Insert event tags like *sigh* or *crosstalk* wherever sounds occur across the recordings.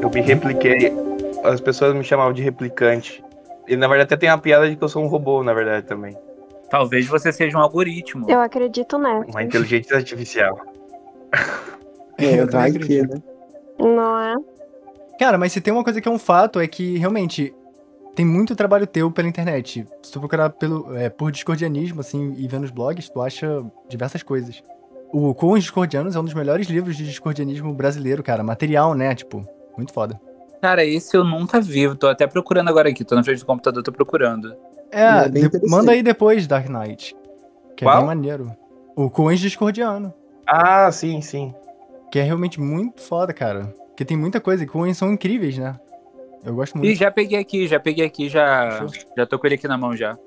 Eu me repliquei. As pessoas me chamavam de replicante. E na verdade até tem a piada de que eu sou um robô, na verdade, também. Talvez você seja um algoritmo. Eu acredito nessa. Uma inteligência artificial. É, Eu também acredito. né? Não é? Cara, mas se tem uma coisa que é um fato, é que realmente tem muito trabalho teu pela internet. Se tu procurar pelo, é, por discordianismo, assim, e vendo os blogs, tu acha diversas coisas. O Com os Discordianos é um dos melhores livros de discordianismo brasileiro, cara. Material, né? Tipo, muito foda. Cara, esse eu nunca vi. Tô até procurando agora aqui. Tô na frente do computador, tô procurando. É, É manda aí depois, Dark Knight. Que é Qual? bem maneiro. O Coens Discordiano. Ah, sim, sim. Que é realmente muito foda, cara. Porque tem muita coisa. E Coens são incríveis, né? Eu gosto Ih, muito. já peguei aqui, já peguei aqui, já. Já tô com ele aqui na mão já.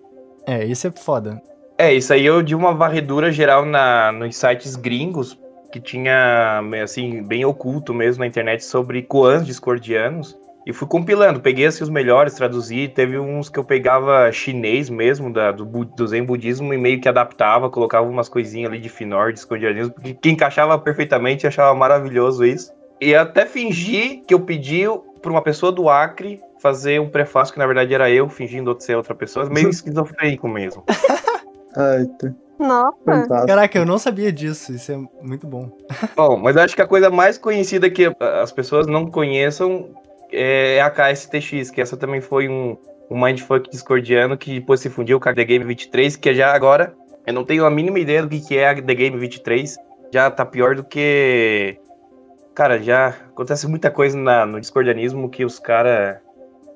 É, esse é foda. É, isso aí eu de uma varredura geral na, nos sites gringos, que tinha, assim, bem oculto mesmo na internet sobre koans discordianos. E fui compilando, peguei assim, os melhores, traduzi. Teve uns que eu pegava chinês mesmo, da, do, do Zen budismo, e meio que adaptava, colocava umas coisinhas ali de finor, discordianismo, porque que encaixava perfeitamente, achava maravilhoso isso. E até fingi que eu pedi pra uma pessoa do Acre fazer um prefácio, que na verdade era eu, fingindo ser outra pessoa, meio *laughs* esquizofrênico mesmo. Ai, tá. Nossa. Fantástico. Caraca, eu não sabia disso. Isso é muito bom. *laughs* Bom, mas eu acho que a coisa mais conhecida que as pessoas não conheçam é a KSTX, que essa também foi um, um mindfuck discordiano que depois se fundiu com a The Game 23, que já agora eu não tenho a mínima ideia do que que é a The Game 23. Já tá pior do que. Cara, já acontece muita coisa na- no discordianismo que os caras.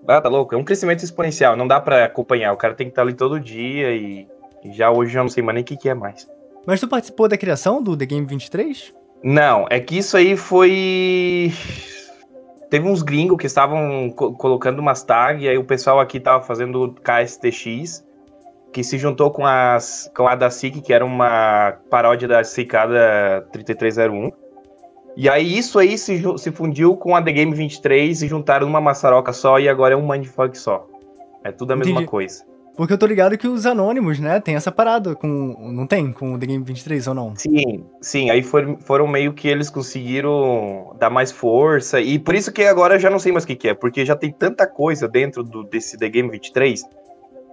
Ah, tá louco. É um crescimento exponencial, não dá pra acompanhar. O cara tem que estar ali todo dia e já hoje eu não sei mais nem o que, que é mais. Mas tu participou da criação do The Game 23? Não, é que isso aí foi. Teve uns gringos que estavam co- colocando umas tags, e aí o pessoal aqui tava fazendo KSTX, que se juntou com, as, com a da SIC, que era uma paródia da Cicada 3301. E aí isso aí se, se fundiu com a The Game 23 e juntaram numa maçaroca só, e agora é um mindfuck só. É tudo a mesma Entendi. coisa. Porque eu tô ligado que os anônimos, né, tem essa parada com. Não tem? Com o The Game 23 ou não? Sim, sim, aí foram, foram meio que eles conseguiram dar mais força, e por isso que agora eu já não sei mais o que, que é, porque já tem tanta coisa dentro do, desse The Game 23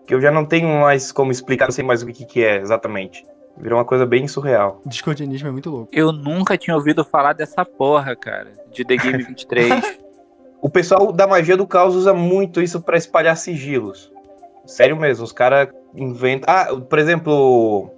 que eu já não tenho mais como explicar, não sei mais o que, que é exatamente. Virou uma coisa bem surreal. Discordianismo é muito louco. Eu nunca tinha ouvido falar dessa porra, cara. De The Game *laughs* 23. O pessoal da magia do caos usa muito isso pra espalhar sigilos. Sério mesmo, os caras inventam. Ah, por exemplo,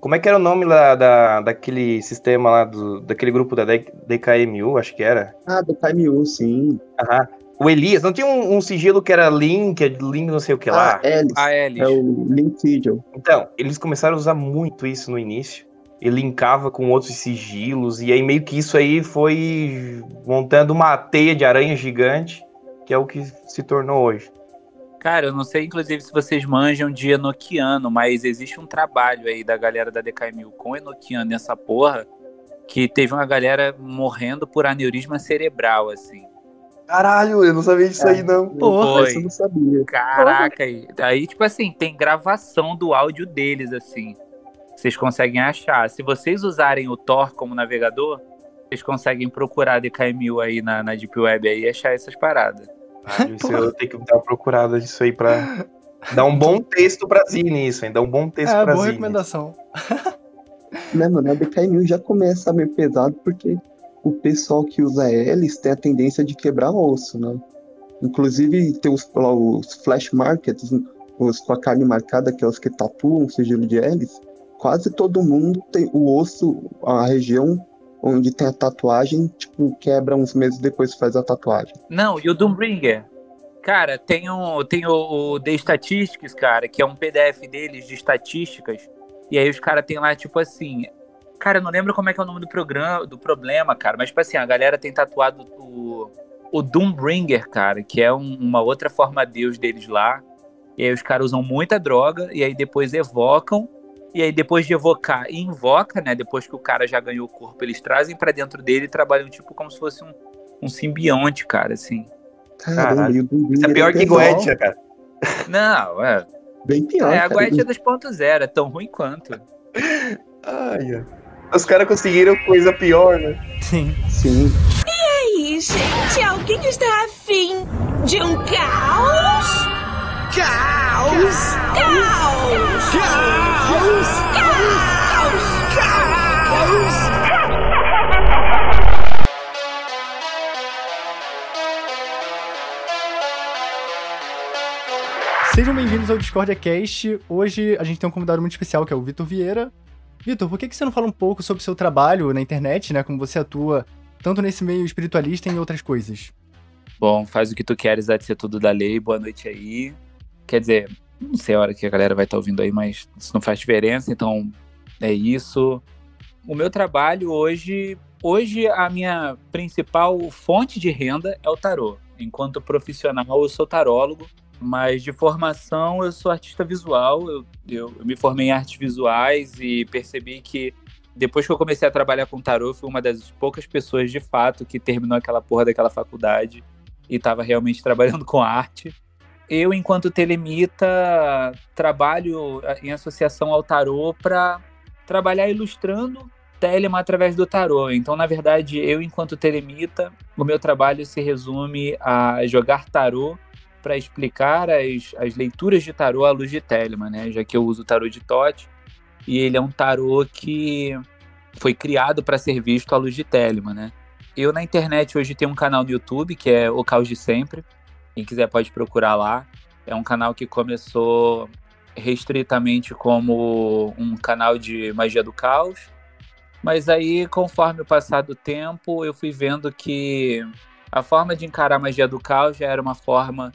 como é que era o nome lá da, daquele sistema lá, do, daquele grupo da DKMU, acho que era? Ah, do Time U, sim. Aham. O Elias, não tinha um, um sigilo que era Link, Link não sei o que lá? Ah, Alice. A Alice. É o Link Sigil. Então, eles começaram a usar muito isso no início. E linkava com outros sigilos, e aí meio que isso aí foi montando uma teia de aranha gigante, que é o que se tornou hoje. Cara, eu não sei, inclusive, se vocês manjam de Enochiano, mas existe um trabalho aí da galera da DK1000 com Enochiano nessa porra, que teve uma galera morrendo por aneurisma cerebral, assim. Caralho, eu não sabia disso aí, não. Porra. Essa eu não sabia. Caraca, aí, aí, tipo assim, tem gravação do áudio deles, assim. Vocês conseguem achar. Se vocês usarem o Tor como navegador, vocês conseguem procurar DK1000 aí na, na Deep Web aí e achar essas paradas. Caralho, *laughs* isso eu tenho que dar uma procurada disso aí pra dar um bom texto pra Zine, isso, hein? Dar um bom texto É, pra boa Zine. recomendação. Né, mano, a DK1000 já começa meio pesado porque o pessoal que usa eles tem a tendência de quebrar osso, né? Inclusive tem os, lá, os flash markets, os com a carne marcada, que é os que tatuam o sigilo de hélice. Quase todo mundo tem o osso, a região onde tem a tatuagem, tipo, quebra uns meses depois faz a tatuagem. Não, e o Doombringer? Cara, tem, um, tem o, o The Statistics, cara, que é um PDF deles de estatísticas. E aí os caras tem lá, tipo assim. Cara, eu não lembro como é que é o nome do programa, do problema, cara. Mas, tipo assim, a galera tem tatuado o, o Doombringer, cara, que é um- uma outra forma deus deles lá. E aí os caras usam muita droga, e aí depois evocam. E aí depois de evocar e invoca, né? Depois que o cara já ganhou o corpo, eles trazem pra dentro dele e trabalham, tipo, como se fosse um, um simbionte, cara, assim. Caramba, e Isso é pior que pesado. Goetia, cara. Não, é. Bem pior, É a. Goetia 2.0, é tão ruim quanto. Ai. Os caras conseguiram coisa pior, né? Sim. Sim. É gente, alguém está afim de um caos? Caos! Caos! Caos! Caos! Caos! Sejam bem-vindos ao Discordia Cast. Hoje a gente tem um convidado muito especial que é o Vitor Vieira. Vitor, por que, que você não fala um pouco sobre o seu trabalho na internet, né? Como você atua tanto nesse meio espiritualista e em outras coisas? Bom, faz o que tu queres, de ser tudo da lei. Boa noite aí. Quer dizer, não sei a hora que a galera vai estar ouvindo aí, mas isso não faz diferença, então é isso. O meu trabalho hoje, hoje a minha principal fonte de renda é o tarô. Enquanto profissional, eu sou tarólogo, mas de formação eu sou artista visual. Eu, eu, eu me formei em artes visuais e percebi que depois que eu comecei a trabalhar com tarô, fui uma das poucas pessoas de fato que terminou aquela porra daquela faculdade e estava realmente *laughs* trabalhando com arte. Eu, enquanto telemita, trabalho em associação ao tarô para trabalhar ilustrando Telema através do tarô. Então, na verdade, eu, enquanto telemita, o meu trabalho se resume a jogar tarô para explicar as, as leituras de tarô à luz de Telema, né? Já que eu uso o tarô de Tote e ele é um tarô que foi criado para ser visto à luz de Telema, né? Eu na internet hoje tenho um canal no YouTube que é O Caos de Sempre. Quem quiser pode procurar lá. É um canal que começou restritamente como um canal de magia do caos. Mas aí, conforme o passar do tempo, eu fui vendo que a forma de encarar a magia do caos já era uma forma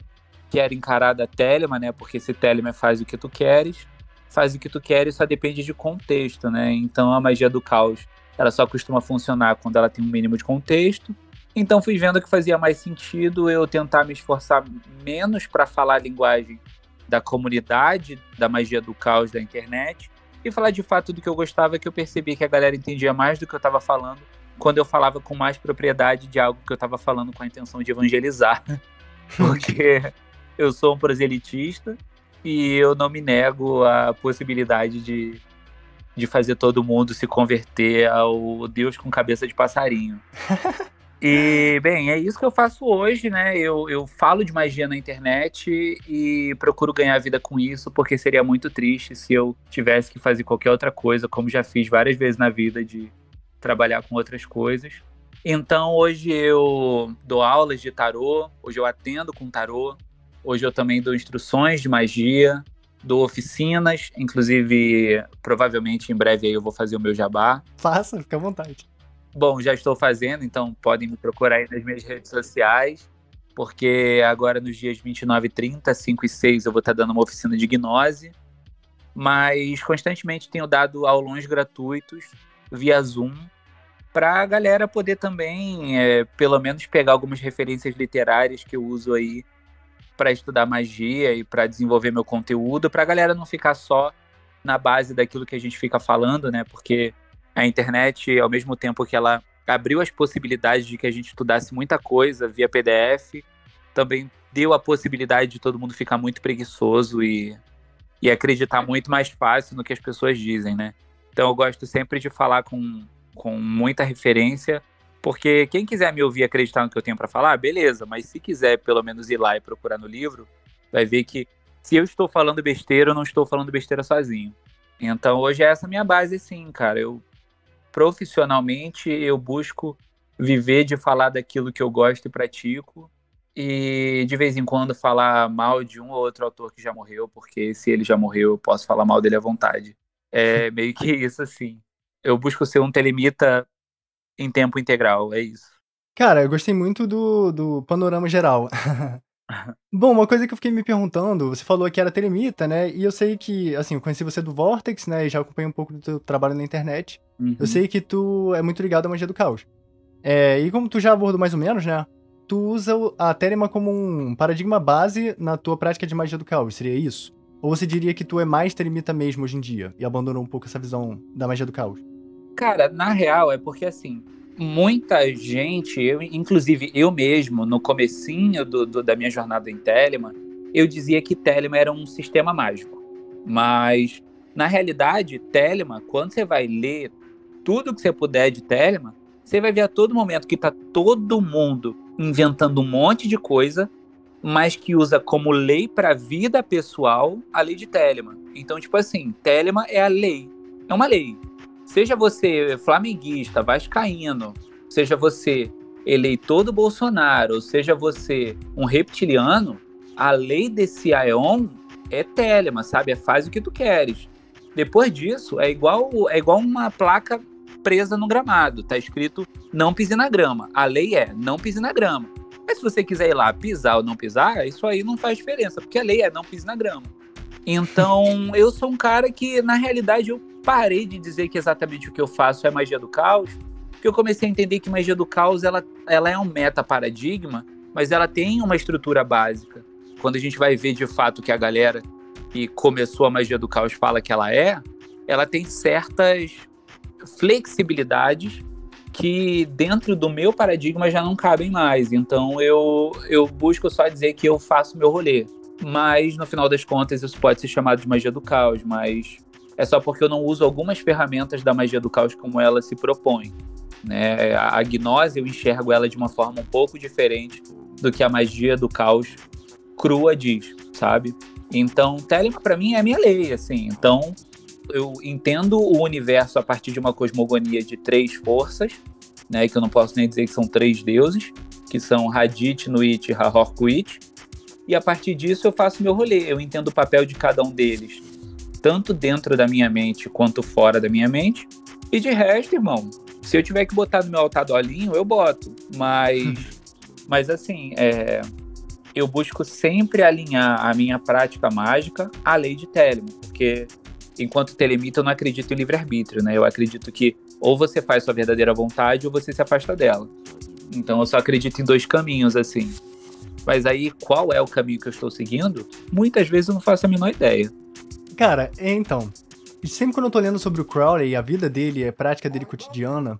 que era encarada a Telema, né? Porque se Telema faz o que tu queres, faz o que tu queres, só depende de contexto, né? Então a magia do caos, ela só costuma funcionar quando ela tem um mínimo de contexto. Então fui vendo que fazia mais sentido eu tentar me esforçar menos para falar a linguagem da comunidade da magia do caos da internet e falar de fato do que eu gostava, que eu percebi que a galera entendia mais do que eu estava falando quando eu falava com mais propriedade de algo que eu estava falando com a intenção de evangelizar. *laughs* Porque eu sou um proselitista e eu não me nego a possibilidade de, de fazer todo mundo se converter ao Deus com cabeça de passarinho. *laughs* E, bem, é isso que eu faço hoje, né? Eu, eu falo de magia na internet e procuro ganhar vida com isso, porque seria muito triste se eu tivesse que fazer qualquer outra coisa, como já fiz várias vezes na vida, de trabalhar com outras coisas. Então, hoje eu dou aulas de tarô, hoje eu atendo com tarô, hoje eu também dou instruções de magia, dou oficinas, inclusive, provavelmente em breve aí eu vou fazer o meu jabá. Faça, fica à vontade. Bom, já estou fazendo, então podem me procurar aí nas minhas redes sociais, porque agora nos dias 29 e 30, 5 e 6, eu vou estar dando uma oficina de gnose, mas constantemente tenho dado aulões gratuitos via Zoom, para a galera poder também, é, pelo menos, pegar algumas referências literárias que eu uso aí para estudar magia e para desenvolver meu conteúdo, para a galera não ficar só na base daquilo que a gente fica falando, né? Porque a internet, ao mesmo tempo que ela abriu as possibilidades de que a gente estudasse muita coisa via PDF, também deu a possibilidade de todo mundo ficar muito preguiçoso e, e acreditar muito mais fácil no que as pessoas dizem, né? Então eu gosto sempre de falar com, com muita referência, porque quem quiser me ouvir acreditar no que eu tenho para falar, beleza, mas se quiser pelo menos ir lá e procurar no livro, vai ver que se eu estou falando besteira, eu não estou falando besteira sozinho. Então hoje é essa minha base, sim, cara. Eu profissionalmente eu busco viver de falar daquilo que eu gosto e pratico e de vez em quando falar mal de um ou outro autor que já morreu, porque se ele já morreu, eu posso falar mal dele à vontade. É *laughs* meio que isso assim. Eu busco ser um telemita em tempo integral, é isso. Cara, eu gostei muito do, do panorama geral. *laughs* Bom, uma coisa que eu fiquei me perguntando, você falou que era telemita, né? E eu sei que, assim, eu conheci você do Vortex, né? E já acompanhei um pouco do teu trabalho na internet. Uhum. Eu sei que tu é muito ligado à magia do caos. É, e como tu já abordou mais ou menos, né? Tu usa a Telema como um paradigma base na tua prática de magia do caos, seria isso? Ou você diria que tu é mais telemita mesmo hoje em dia e abandonou um pouco essa visão da magia do caos? Cara, na real, é porque assim, muita gente, eu, inclusive eu mesmo, no comecinho do, do, da minha jornada em Telema, eu dizia que Telema era um sistema mágico. Mas, na realidade, Telema, quando você vai ler tudo que você puder de Telema, você vai ver a todo momento que tá todo mundo inventando um monte de coisa, mas que usa como lei para a vida pessoal a lei de Telemann. Então, tipo assim, Telemann é a lei. É uma lei. Seja você flamenguista, vascaíno, seja você eleitor do Bolsonaro, seja você um reptiliano, a lei desse Aeon é Telemann, sabe? É faz o que tu queres. Depois disso, é igual, é igual uma placa presa no gramado. Tá escrito não pise na grama. A lei é não pise na grama. Mas se você quiser ir lá pisar ou não pisar, isso aí não faz diferença, porque a lei é não pise na grama. Então, eu sou um cara que, na realidade, eu parei de dizer que exatamente o que eu faço é magia do caos, porque eu comecei a entender que magia do caos ela, ela é um meta paradigma, mas ela tem uma estrutura básica. Quando a gente vai ver de fato que a galera que começou a magia do caos fala que ela é, ela tem certas flexibilidades que dentro do meu paradigma já não cabem mais. Então eu, eu busco só dizer que eu faço meu rolê. Mas no final das contas isso pode ser chamado de magia do caos, mas é só porque eu não uso algumas ferramentas da magia do caos como ela se propõe. Né? A gnose eu enxergo ela de uma forma um pouco diferente do que a magia do caos crua diz, sabe? Então, Telemann para mim é a minha lei, assim. Então, eu entendo o universo a partir de uma cosmogonia de três forças, né, que eu não posso nem dizer que são três deuses, que são Hadith, Nuit e Hahorkuit. E a partir disso eu faço meu rolê, eu entendo o papel de cada um deles, tanto dentro da minha mente quanto fora da minha mente. E de resto, irmão, se eu tiver que botar no meu altar do olhinho, eu boto. Mas, hum. mas assim, é, eu busco sempre alinhar a minha prática mágica à lei de Telemann, porque enquanto telemita eu não acredito em livre-arbítrio, né? Eu acredito que ou você faz sua verdadeira vontade ou você se afasta dela. Então eu só acredito em dois caminhos, assim. Mas aí, qual é o caminho que eu estou seguindo? Muitas vezes eu não faço a menor ideia. Cara, então, sempre quando eu tô lendo sobre o Crowley, a vida dele, a prática dele cotidiana,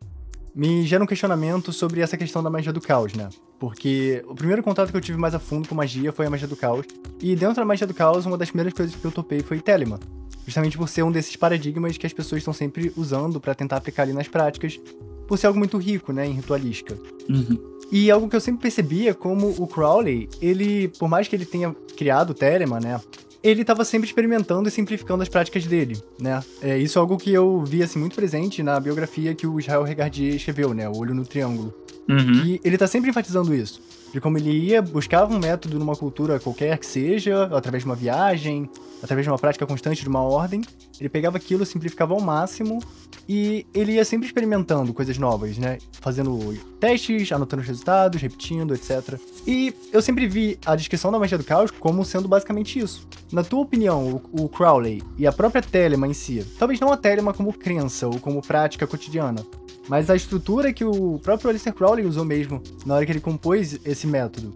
me gera um questionamento sobre essa questão da magia do caos, né? Porque o primeiro contato que eu tive mais a fundo com magia foi a magia do caos. E dentro da magia do caos, uma das primeiras coisas que eu topei foi Telemann. Justamente por ser um desses paradigmas que as pessoas estão sempre usando para tentar aplicar ali nas práticas, por ser algo muito rico, né, em ritualística. Uhum. E algo que eu sempre percebia como o Crowley, ele, por mais que ele tenha criado o Telemann, né, ele estava sempre experimentando e simplificando as práticas dele, né? É, isso é algo que eu vi assim muito presente na biografia que o Israel Regardier escreveu, né? O Olho no Triângulo. Uhum. Ele está sempre enfatizando isso. De como ele ia, buscava um método numa cultura qualquer que seja, através de uma viagem, através de uma prática constante de uma ordem, ele pegava aquilo, simplificava ao máximo e ele ia sempre experimentando coisas novas, né? Fazendo testes, anotando os resultados, repetindo, etc. E eu sempre vi a descrição da magia do caos como sendo basicamente isso. Na tua opinião, o, Crowley e a própria Telema em si, talvez não a Telema como crença ou como prática cotidiana, mas a estrutura que o próprio Alistair Crowley usou mesmo na hora que ele compôs esse método,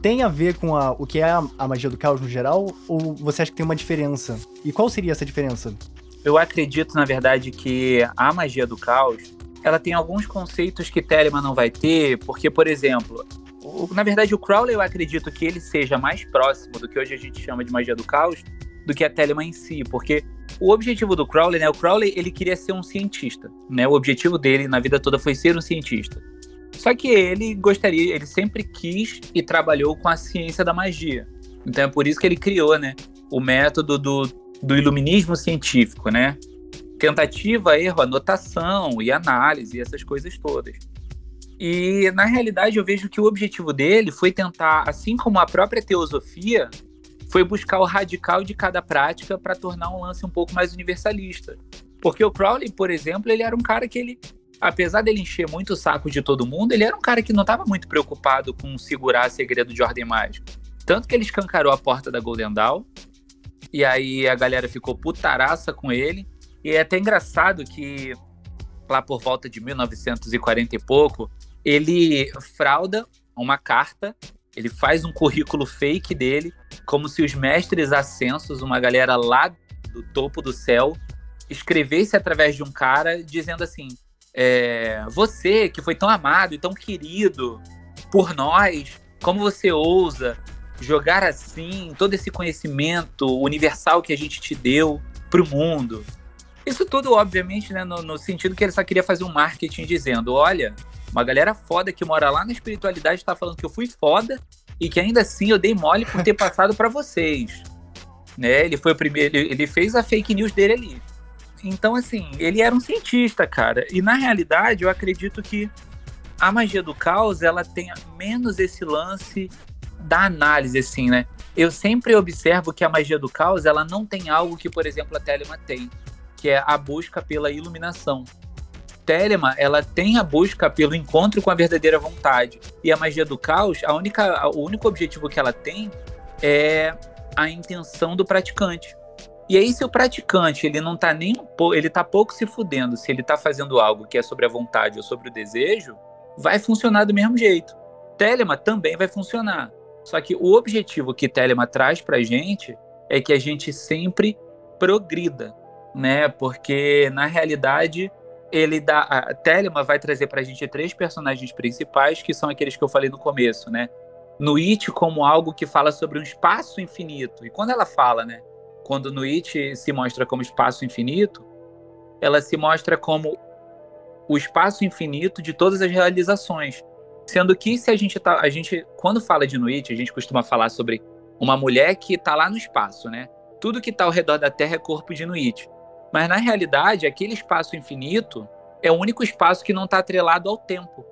tem a ver com a, o que é a magia do caos no geral? Ou você acha que tem uma diferença? E qual seria essa diferença? Eu acredito, na verdade, que a magia do caos ela tem alguns conceitos que Telemann não vai ter, porque, por exemplo, o, na verdade, o Crowley eu acredito que ele seja mais próximo do que hoje a gente chama de magia do caos do que a Telemann em si, porque o objetivo do Crowley, né, o Crowley ele queria ser um cientista, né, o objetivo dele na vida toda foi ser um cientista. Só que ele gostaria, ele sempre quis e trabalhou com a ciência da magia. Então é por isso que ele criou, né, o método do, do iluminismo científico, né? Tentativa, erro, anotação e análise, essas coisas todas. E na realidade eu vejo que o objetivo dele foi tentar, assim como a própria teosofia, foi buscar o radical de cada prática para tornar um lance um pouco mais universalista. Porque o Crowley, por exemplo, ele era um cara que ele apesar dele encher muito o saco de todo mundo, ele era um cara que não estava muito preocupado com segurar segredo de ordem mágica. Tanto que ele escancarou a porta da Golden Dawn, e aí a galera ficou putaraça com ele. E é até engraçado que lá por volta de 1940 e pouco, ele frauda uma carta, ele faz um currículo fake dele, como se os mestres ascensos, uma galera lá do topo do céu, escrevesse através de um cara dizendo assim: é, você que foi tão amado e tão querido por nós, como você ousa jogar assim todo esse conhecimento universal que a gente te deu para o mundo? Isso tudo, obviamente, né, no, no sentido que ele só queria fazer um marketing dizendo: olha, uma galera foda que mora lá na espiritualidade tá falando que eu fui foda e que ainda assim eu dei mole por ter *laughs* passado para vocês. Né? Ele foi o primeiro, ele, ele fez a fake news dele ali. Então, assim, ele era um cientista, cara. E na realidade, eu acredito que a magia do caos, ela tem menos esse lance da análise, assim, né? Eu sempre observo que a magia do caos, ela não tem algo que, por exemplo, a Telema tem, que é a busca pela iluminação. Telema, ela tem a busca pelo encontro com a verdadeira vontade. E a magia do caos, a única, o único objetivo que ela tem é a intenção do praticante. E aí, se o praticante ele não tá nem ele tá pouco se fudendo se ele tá fazendo algo que é sobre a vontade ou sobre o desejo, vai funcionar do mesmo jeito. Telema também vai funcionar. Só que o objetivo que Telema traz pra gente é que a gente sempre progrida, né? Porque na realidade ele dá a Telema vai trazer pra gente três personagens principais que são aqueles que eu falei no começo, né? No It como algo que fala sobre um espaço infinito. E quando ela fala, né, quando no It se mostra como espaço infinito, ela se mostra como o espaço infinito de todas as realizações. Sendo que se a gente tá, a gente quando fala de Nuit, a gente costuma falar sobre uma mulher que está lá no espaço, né? Tudo que está ao redor da Terra é corpo de Nuit. Mas na realidade, aquele espaço infinito é o único espaço que não está atrelado ao tempo.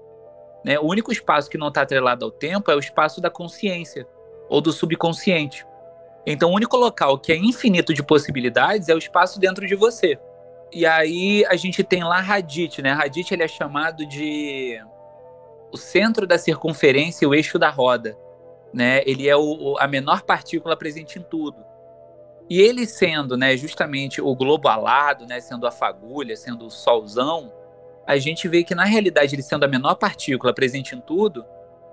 Né? O único espaço que não está atrelado ao tempo é o espaço da consciência ou do subconsciente. Então, o único local que é infinito de possibilidades é o espaço dentro de você. E aí a gente tem lá Hadith, né? Hadith ele é chamado de o centro da circunferência e o eixo da roda, né? Ele é o, a menor partícula presente em tudo. E ele sendo, né, justamente o globo alado, né, sendo a fagulha, sendo o solzão, a gente vê que na realidade ele sendo a menor partícula presente em tudo,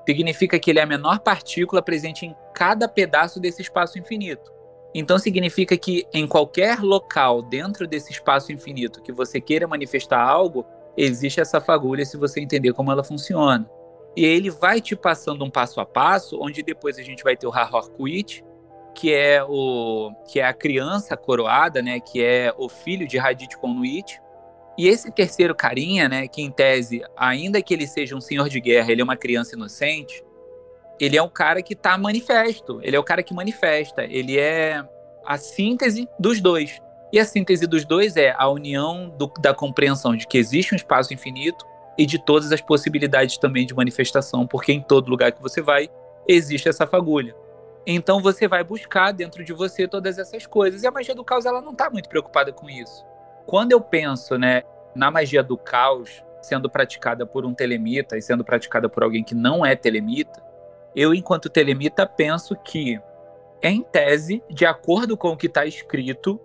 significa que ele é a menor partícula presente em cada pedaço desse espaço infinito. Então significa que em qualquer local dentro desse espaço infinito que você queira manifestar algo, existe essa fagulha se você entender como ela funciona. E ele vai te passando um passo a passo, onde depois a gente vai ter o Harhorquit, que é o que é a criança coroada, né, que é o filho de Hadith Konuit. E esse terceiro carinha, né, que em tese, ainda que ele seja um senhor de guerra, ele é uma criança inocente, ele é um cara que está manifesto, ele é o cara que manifesta, ele é a síntese dos dois. E a síntese dos dois é a união do, da compreensão de que existe um espaço infinito e de todas as possibilidades também de manifestação, porque em todo lugar que você vai, existe essa fagulha. Então você vai buscar dentro de você todas essas coisas. E a magia do caos ela não está muito preocupada com isso. Quando eu penso né, na magia do caos sendo praticada por um telemita e sendo praticada por alguém que não é telemita, eu, enquanto telemita, penso que, em tese, de acordo com o que está escrito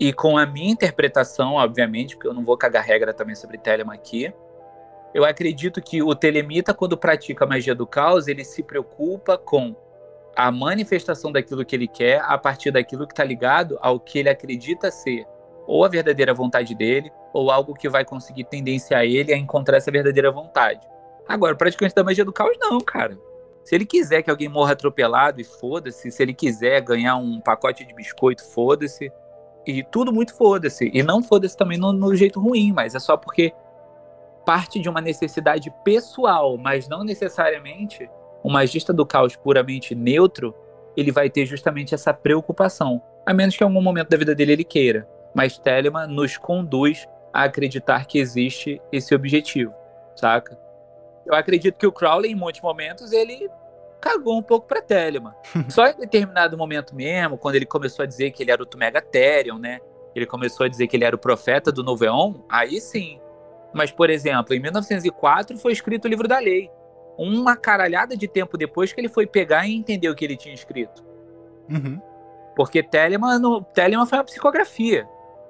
e com a minha interpretação, obviamente, porque eu não vou cagar regra também sobre Telema aqui, eu acredito que o telemita, quando pratica a magia do caos, ele se preocupa com a manifestação daquilo que ele quer a partir daquilo que está ligado ao que ele acredita ser ou a verdadeira vontade dele, ou algo que vai conseguir tendenciar ele a encontrar essa verdadeira vontade. Agora, praticante da magia do caos, não, cara. Se ele quiser que alguém morra atropelado e foda-se, se ele quiser ganhar um pacote de biscoito, foda-se. E tudo muito foda-se. E não foda-se também no, no, jeito ruim, mas é só porque parte de uma necessidade pessoal, mas não necessariamente um magista do caos puramente neutro, ele vai ter justamente essa preocupação. A menos que em algum momento da vida dele ele queira. Mas Telemann nos conduz a acreditar que existe esse objetivo, saca? Eu acredito que o Crowley, em muitos momentos, ele cagou um pouco pra Telemann. *laughs* Só em determinado momento mesmo, quando ele começou a dizer que ele era o Tumegatherion, né? Ele começou a dizer que ele era o profeta do Novo Eon, aí sim. Mas, por exemplo, em 1904 foi escrito o Livro da Lei. Uma caralhada de tempo depois que ele foi pegar e entender o que ele tinha escrito. Uhum. Porque Telemann, no, Telemann foi uma psicografia,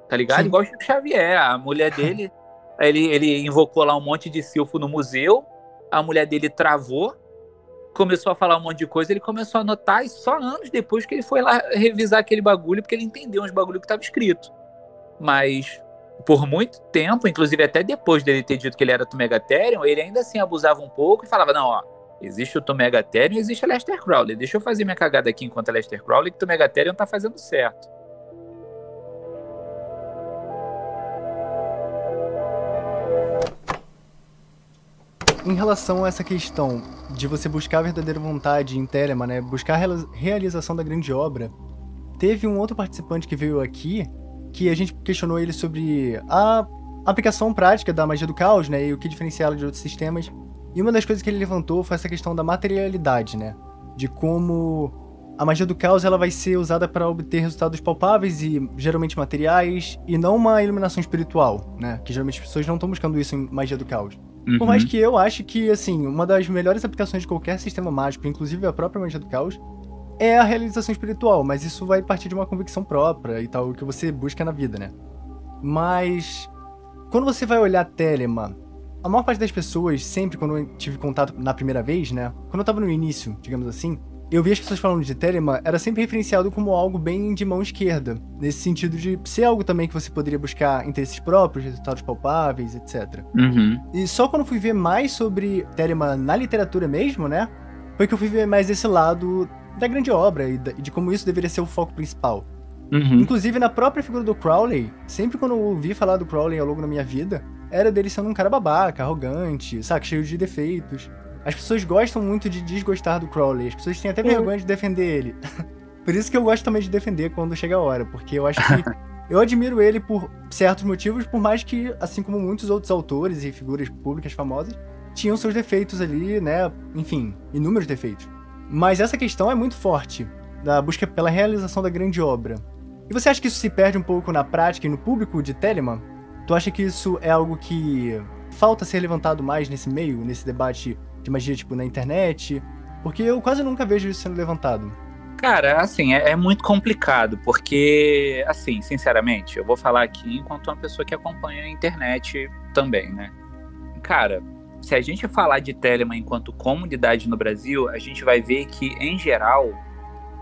tá ligado? Sim. Igual o Chico Xavier. A mulher dele, *laughs* ele, ele invocou lá um monte de silfo no museu, a mulher dele travou, começou a falar um monte de coisa, ele começou a anotar e só anos depois que ele foi lá revisar aquele bagulho, porque ele entendeu uns bagulho que estava escrito. Mas por muito tempo, inclusive até depois dele ter dito que ele era Tumegatherium, ele ainda assim abusava um pouco e falava, não, ó, existe o Tumegatherium e existe a Lester Crowley, deixa eu fazer minha cagada aqui enquanto a Lester Crowley, que o Tumegatherium tá fazendo certo. Em relação a essa questão de você buscar a verdadeira vontade em Telema, né? Buscar a realização da grande obra, teve um outro participante que veio aqui que a gente questionou ele sobre a aplicação prática da magia do caos, né? E o que diferencia ela de outros sistemas. E uma das coisas que ele levantou foi essa questão da materialidade, né? De como a magia do caos ela vai ser usada para obter resultados palpáveis e geralmente materiais, e não uma iluminação espiritual, né? Que geralmente as pessoas não estão buscando isso em magia do caos. Por mais Uhum. que eu ache que, assim, uma das melhores aplicações de qualquer sistema mágico, inclusive a própria magia do caos, é a realização espiritual, mas isso vai partir de uma convicção própria e tal, o que você busca na vida, né? Mas quando você vai olhar Telema, a maior parte das pessoas, sempre quando eu tive contato na primeira vez, né? Quando eu tava no início, digamos assim, eu vi as pessoas falando de Telema, era sempre referenciado como algo bem de mão esquerda, nesse sentido de ser algo também que você poderia buscar interesses próprios, resultados palpáveis, etc. Uhum. E só quando fui ver mais sobre Telema na literatura mesmo, né? Foi que eu fui ver mais esse lado da grande obra e de como isso deveria ser o foco principal. Uhum. Inclusive, na própria figura do Crowley, sempre quando eu ouvi falar do Crowley ao longo da minha vida, era dele sendo um cara babaca, arrogante, sabe, cheio de defeitos. As pessoas gostam muito de desgostar do Crowley, as pessoas têm até vergonha de defender ele. *laughs* por isso que eu gosto também de defender quando chega a hora, porque eu acho que *laughs* eu admiro ele por certos motivos, por mais que, assim como muitos outros autores e figuras públicas famosas, tinham seus defeitos ali, né? Enfim, inúmeros defeitos. Mas essa questão é muito forte, da busca pela realização da grande obra. E você acha que isso se perde um pouco na prática e no público de Telemann? Tu acha que isso é algo que falta ser levantado mais nesse meio, nesse debate de magia, tipo, na internet? Porque eu quase nunca vejo isso sendo levantado. Cara, assim, é, é muito complicado, porque, assim, sinceramente, eu vou falar aqui enquanto uma pessoa que acompanha a internet também, né? Cara, se a gente falar de Telema enquanto comunidade no Brasil, a gente vai ver que, em geral,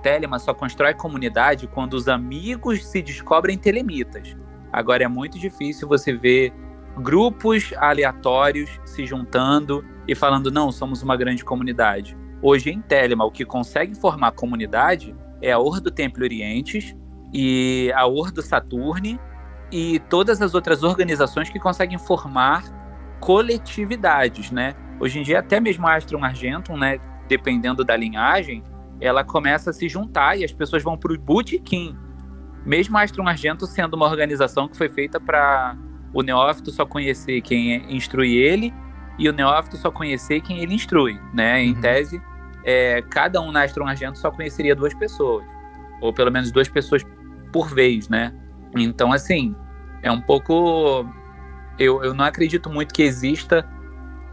Telema só constrói comunidade quando os amigos se descobrem telemitas. Agora é muito difícil você ver grupos aleatórios se juntando e falando, não, somos uma grande comunidade. Hoje em Telema, o que consegue formar comunidade é a Ordo Templo Orientes e a Ordo Saturne e todas as outras organizações que conseguem formar coletividades, né? Hoje em dia, até mesmo a Astrum Argentum, né, dependendo da linhagem, ela começa a se juntar e as pessoas vão para o botequim. Mesmo a Astrum Argentum sendo uma organização que foi feita para o neófito só conhecer quem instrui ele e o neófito só conhecer quem ele instrui, né? Em Uhum. tese, é, cada um na Astrum Argentum só conheceria duas pessoas, ou pelo menos duas pessoas por vez, né? Então, assim, é um pouco. Eu, eu não acredito muito que exista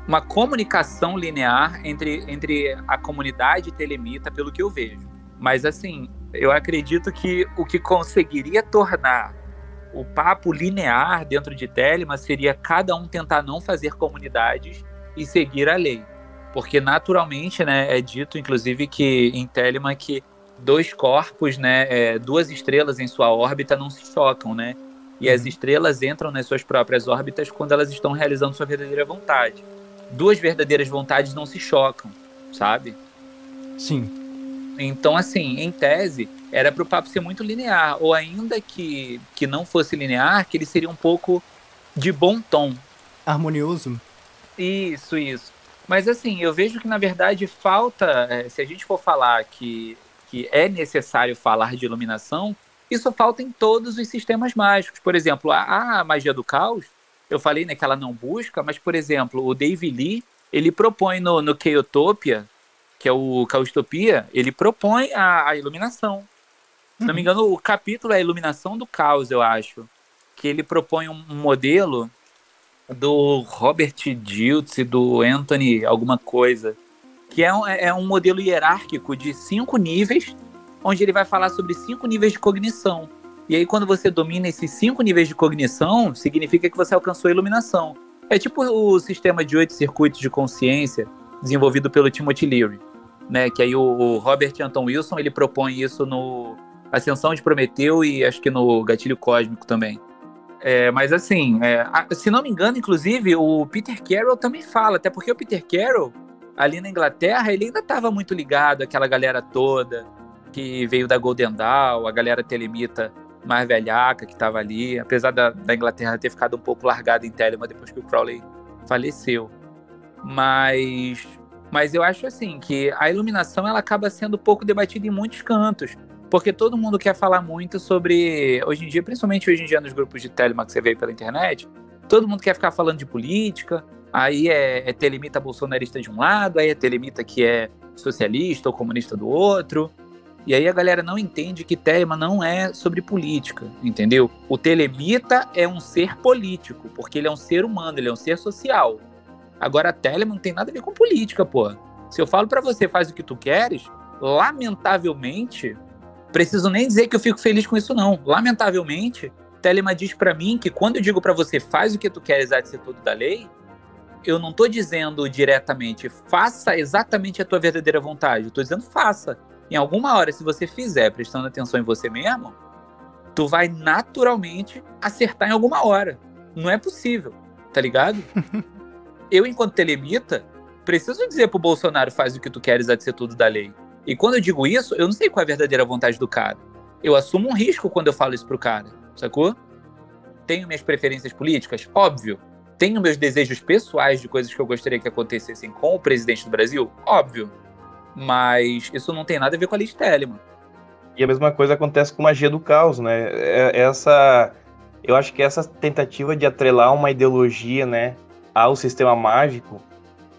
uma comunicação linear entre, entre a comunidade telemita, pelo que eu vejo. Mas, assim, eu acredito que o que conseguiria tornar o papo linear dentro de Telema seria cada um tentar não fazer comunidades e seguir a lei. Porque naturalmente, né, é dito inclusive que em Telema que dois corpos, né, é, duas estrelas em sua órbita não se chocam, né? E as estrelas entram nas suas próprias órbitas quando elas estão realizando sua verdadeira vontade. Duas verdadeiras vontades não se chocam, sabe? Sim. Então, assim, em tese, era para o papo ser muito linear, ou ainda que, que não fosse linear, que ele seria um pouco de bom tom. Harmonioso. Isso, isso. Mas assim, eu vejo que na verdade falta, eh, se a gente for falar que, que é necessário falar de iluminação, isso falta em todos os sistemas mágicos. Por exemplo, a, a magia do caos, eu falei né, que ela não busca, mas por exemplo, o Dave Lee, ele propõe no, no Chaotopia, que é o Caustopia, ele propõe a, a iluminação. Se não me engano, o capítulo é a iluminação do caos, eu acho. Que ele propõe um, modelo do Robert Diltz e do Anthony alguma coisa, que é um, é um modelo hierárquico de cinco níveis, onde ele vai falar sobre cinco níveis de cognição. E aí, quando você domina esses cinco níveis de cognição, significa que você alcançou a iluminação. É tipo o sistema de oito circuitos de consciência desenvolvido pelo Timothy Leary, né? Que aí o, o Robert Anton Wilson ele propõe isso no Ascensão de Prometeu e acho que no Gatilho Cósmico também. É, mas assim, é, se não me engano, inclusive, o Peter Carroll também fala, até porque o Peter Carroll, ali na Inglaterra, ele ainda estava muito ligado àquela galera toda que veio da Golden Dawn, a galera telemita mais velhaca que estava ali, apesar da, da Inglaterra ter ficado um pouco largada em Telema depois que o Crowley faleceu. Mas, mas eu acho assim que a iluminação ela acaba sendo pouco debatida em muitos cantos. Porque todo mundo quer falar muito sobre. Hoje em dia, principalmente hoje em dia nos grupos de Telema que você vê pela internet, todo mundo quer ficar falando de política. Aí é, é telemita bolsonarista de um lado, aí é telemita que é socialista ou comunista do outro. E aí a galera não entende que Telema não é sobre política, entendeu? O telemita é um ser político, porque ele é um ser humano, ele é um ser social. Agora, a não tem nada a ver com política, pô. Se eu falo para você, faz o que tu queres, lamentavelmente, preciso nem dizer que eu fico feliz com isso, não. Lamentavelmente, Telema diz para mim que quando eu digo para você, faz o que tu queres, há de ser tudo da lei, eu não tô dizendo diretamente, faça exatamente a tua verdadeira vontade. Eu tô dizendo, faça. Em alguma hora, se você fizer prestando atenção em você mesmo, tu vai naturalmente acertar em alguma hora. Não é possível, tá ligado? *laughs* eu, enquanto telemita, preciso dizer pro Bolsonaro faz o que tu queres a ser tudo da lei. E quando eu digo isso, eu não sei qual é a verdadeira vontade do cara. Eu assumo um risco quando eu falo isso pro cara, sacou? Tenho minhas preferências políticas? Óbvio. Tenho meus desejos pessoais de coisas que eu gostaria que acontecessem com o presidente do Brasil? Óbvio. Mas isso não tem nada a ver com a Liz Telemann. E a mesma coisa acontece com magia do caos, né? É, essa. Eu acho que essa tentativa de atrelar uma ideologia, né, ao sistema mágico,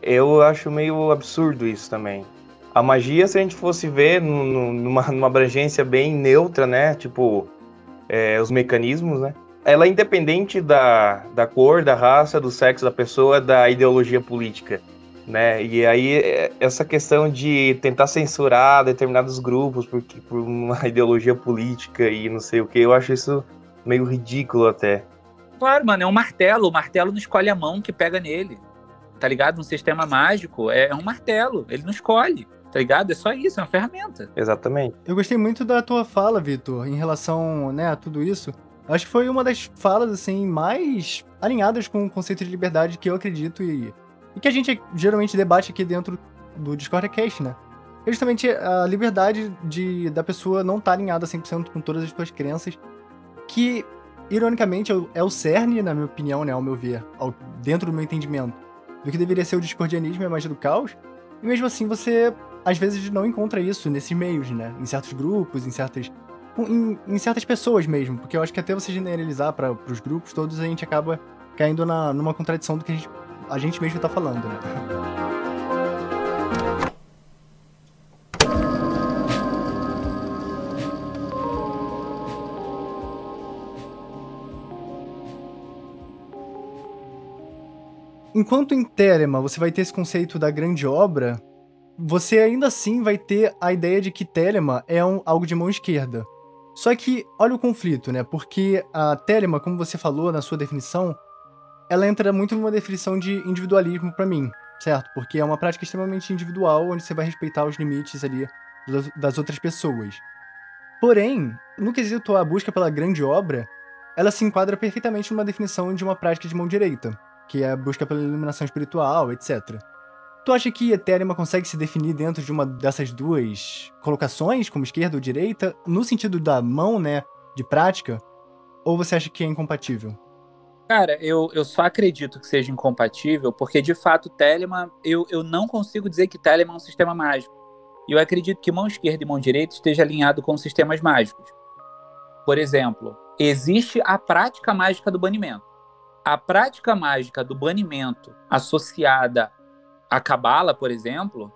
eu acho meio absurdo isso também. A magia, se a gente fosse ver numa, *laughs* numa abrangência bem neutra, né, tipo, é, os mecanismos, né, ela é independente da, da cor, da raça, do sexo da pessoa, da ideologia política né? E aí é, essa questão de tentar censurar determinados grupos por, por uma *laughs* ideologia política e não sei o que, eu acho isso meio ridículo até. Claro, mano, é um martelo. O martelo não escolhe a mão que pega nele. Tá ligado? No sistema mágico, é, é um martelo. Ele não escolhe. Tá ligado? É só isso, é uma ferramenta. Exatamente. Eu gostei muito da tua fala, Vitor, em relação né, a tudo isso. Acho que foi uma das falas, assim, mais alinhadas com o conceito de liberdade que eu acredito e e que a gente geralmente debate aqui dentro do Discord Cast, né? É justamente a liberdade de, da pessoa não estar tá alinhada 100% com todas as suas crenças, que, ironicamente, é, é o cerne, na minha opinião, né, ao meu ver, ao, dentro do meu entendimento, do que deveria ser o discordianismo e a magia do caos, e mesmo assim você, às vezes, não encontra isso nesses meios, né? Em certos grupos, em certas... Em, em certas pessoas mesmo, porque eu acho que até você generalizar para os grupos todos, a gente acaba caindo na, numa contradição do que a gente a gente mesmo tá falando, né? Enquanto em Telema você vai ter esse conceito da grande obra, você ainda assim vai ter a ideia de que Telema é um, algo de mão esquerda. Só que olha o conflito, né? Porque a Telema, como você falou na sua definição, ela entra muito numa definição de individualismo para mim, certo? Porque é uma prática extremamente individual, onde você vai respeitar os limites ali das outras pessoas. Porém, no quesito a busca pela grande obra, ela se enquadra perfeitamente numa definição de uma prática de mão direita, que é a busca pela iluminação espiritual, etc. Tu acha que Ethereum consegue se definir dentro de uma dessas duas colocações, como esquerda ou direita, no sentido da mão, né, de prática? Ou você acha que é incompatível? Cara, eu, eu só acredito que seja incompatível, porque de fato Telemann, eu, eu não consigo dizer que Telemann é um sistema mágico. E eu acredito que mão esquerda e mão direita esteja alinhado com sistemas mágicos. Por exemplo, existe a prática mágica do banimento. A prática mágica do banimento associada à cabala, por exemplo,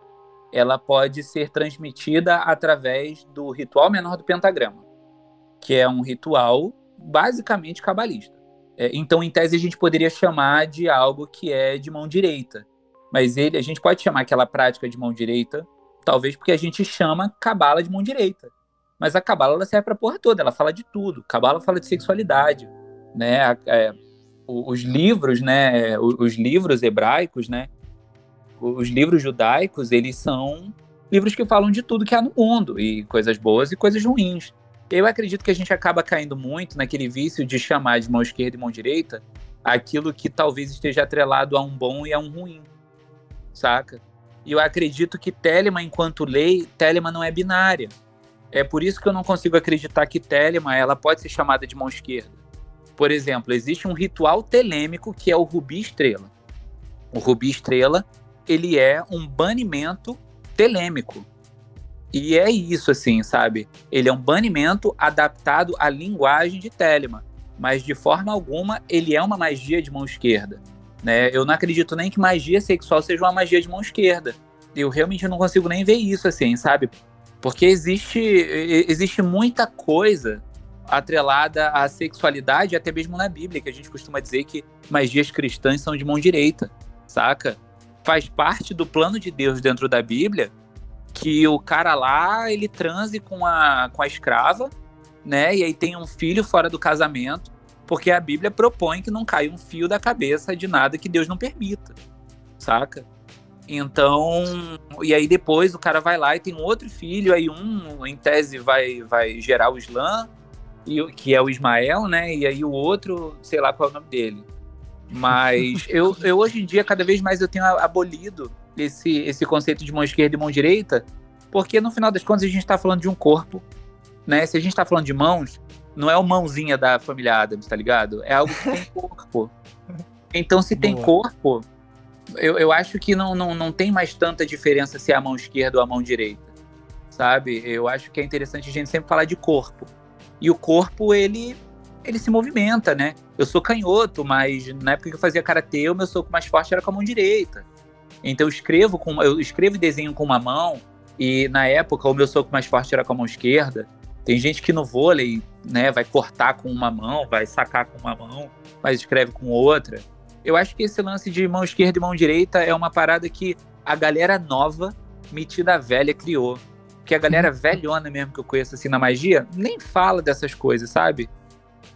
ela pode ser transmitida através do ritual menor do pentagrama, que é um ritual basicamente cabalista. É, então, em tese, a gente poderia chamar de algo que é de mão direita. Mas ele, a gente pode chamar aquela prática de mão direita, talvez porque a gente chama cabala de mão direita. Mas a cabala ela serve para porra toda, ela fala de tudo. Cabala fala de sexualidade, né? É, os livros, né? Os livros hebraicos, né? Os livros judaicos, eles são livros que falam de tudo que há no mundo, e coisas boas e coisas ruins. Eu acredito que a gente acaba caindo muito naquele vício de chamar de mão esquerda e mão direita aquilo que talvez esteja atrelado a um bom e a um ruim, saca? E eu acredito que Telema, enquanto lei, Telema não é binária. É por isso que eu não consigo acreditar que Telema ela pode ser chamada de mão esquerda. Por exemplo, existe um ritual telêmico que é o rubi estrela. O Rubi Estrela, ele é um banimento telêmico. E é isso, assim, sabe? Ele é um banimento adaptado à linguagem de Telema, mas de forma alguma ele é uma magia de mão esquerda. Né? Eu não acredito nem que magia sexual seja uma magia de mão esquerda. Eu realmente não consigo nem ver isso, assim, sabe? Porque existe, existe muita coisa atrelada à sexualidade, até mesmo na Bíblia, que a gente costuma dizer que magias cristãs são de mão direita, saca? Faz parte do plano de Deus dentro da Bíblia que o cara lá, ele transe com a, com a escrava, né? E aí tem um filho fora do casamento, porque a Bíblia propõe que não caia um fio da cabeça de nada que Deus não permita, saca? Então, e aí depois o cara vai lá e tem um outro filho, aí um, em tese, vai, vai gerar o Islã, e, que é o Ismael, né? E aí o outro, sei lá qual é o nome dele. Mas eu, eu hoje em dia, cada vez mais eu tenho abolido esse, esse conceito de mão esquerda e mão direita, porque no final das contas a gente está falando de um corpo, né? Se a gente está falando de mãos, não é o mãozinha da família Adams, tá ligado? É algo que tem corpo. Então, se tem corpo, eu, eu acho que não, não, não tem mais tanta diferença se é a mão esquerda ou a mão direita, sabe? Eu acho que é interessante a gente sempre falar de corpo. E o corpo, ele ele se movimenta, né? Eu sou canhoto, mas na época que eu fazia karatê, o meu soco mais forte era com a mão direita. Então eu escrevo com eu escrevo e desenho com uma mão e na época o meu soco mais forte era com a mão esquerda. Tem gente que no vôlei, né, vai cortar com uma mão, vai sacar com uma mão, mas escreve com outra. Eu acho que esse lance de mão esquerda e mão direita é uma parada que a galera nova, metida velha, criou. Que a galera velhona mesmo que eu conheço assim na magia, nem fala dessas coisas, sabe?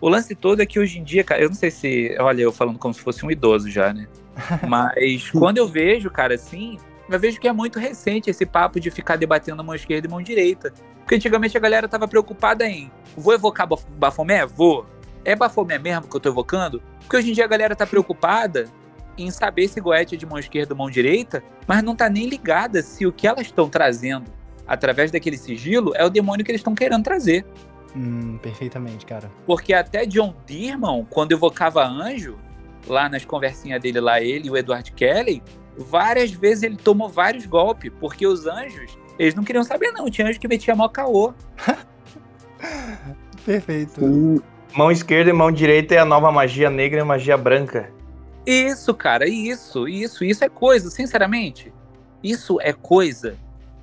O lance todo é que hoje em dia, cara, eu não sei se. Olha, eu falando como se fosse um idoso já, né? *laughs* Mas quando eu vejo, cara, assim, eu vejo que é muito recente esse papo de ficar debatendo mão esquerda e mão direita. Porque antigamente a galera tava preocupada em vou evocar Bafomé? Vou. É Bafomé mesmo que eu tô evocando? Porque hoje em dia a galera tá preocupada em saber se Goethe é de mão esquerda ou mão direita, mas não tá nem ligada se o que elas estão trazendo através daquele sigilo é o demônio que eles estão querendo trazer. Hum, perfeitamente, cara. Porque até John Dirman, quando evocava anjo, lá nas conversinhas dele lá, ele e o Edward Kelly, várias vezes ele tomou vários golpes, porque os anjos, eles não queriam saber não, tinha anjo que metia mó caô. *laughs* Perfeito. Sim. Mão esquerda e mão direita é a nova magia negra e magia branca. Isso, cara, isso, isso, isso é coisa, sinceramente. Isso é coisa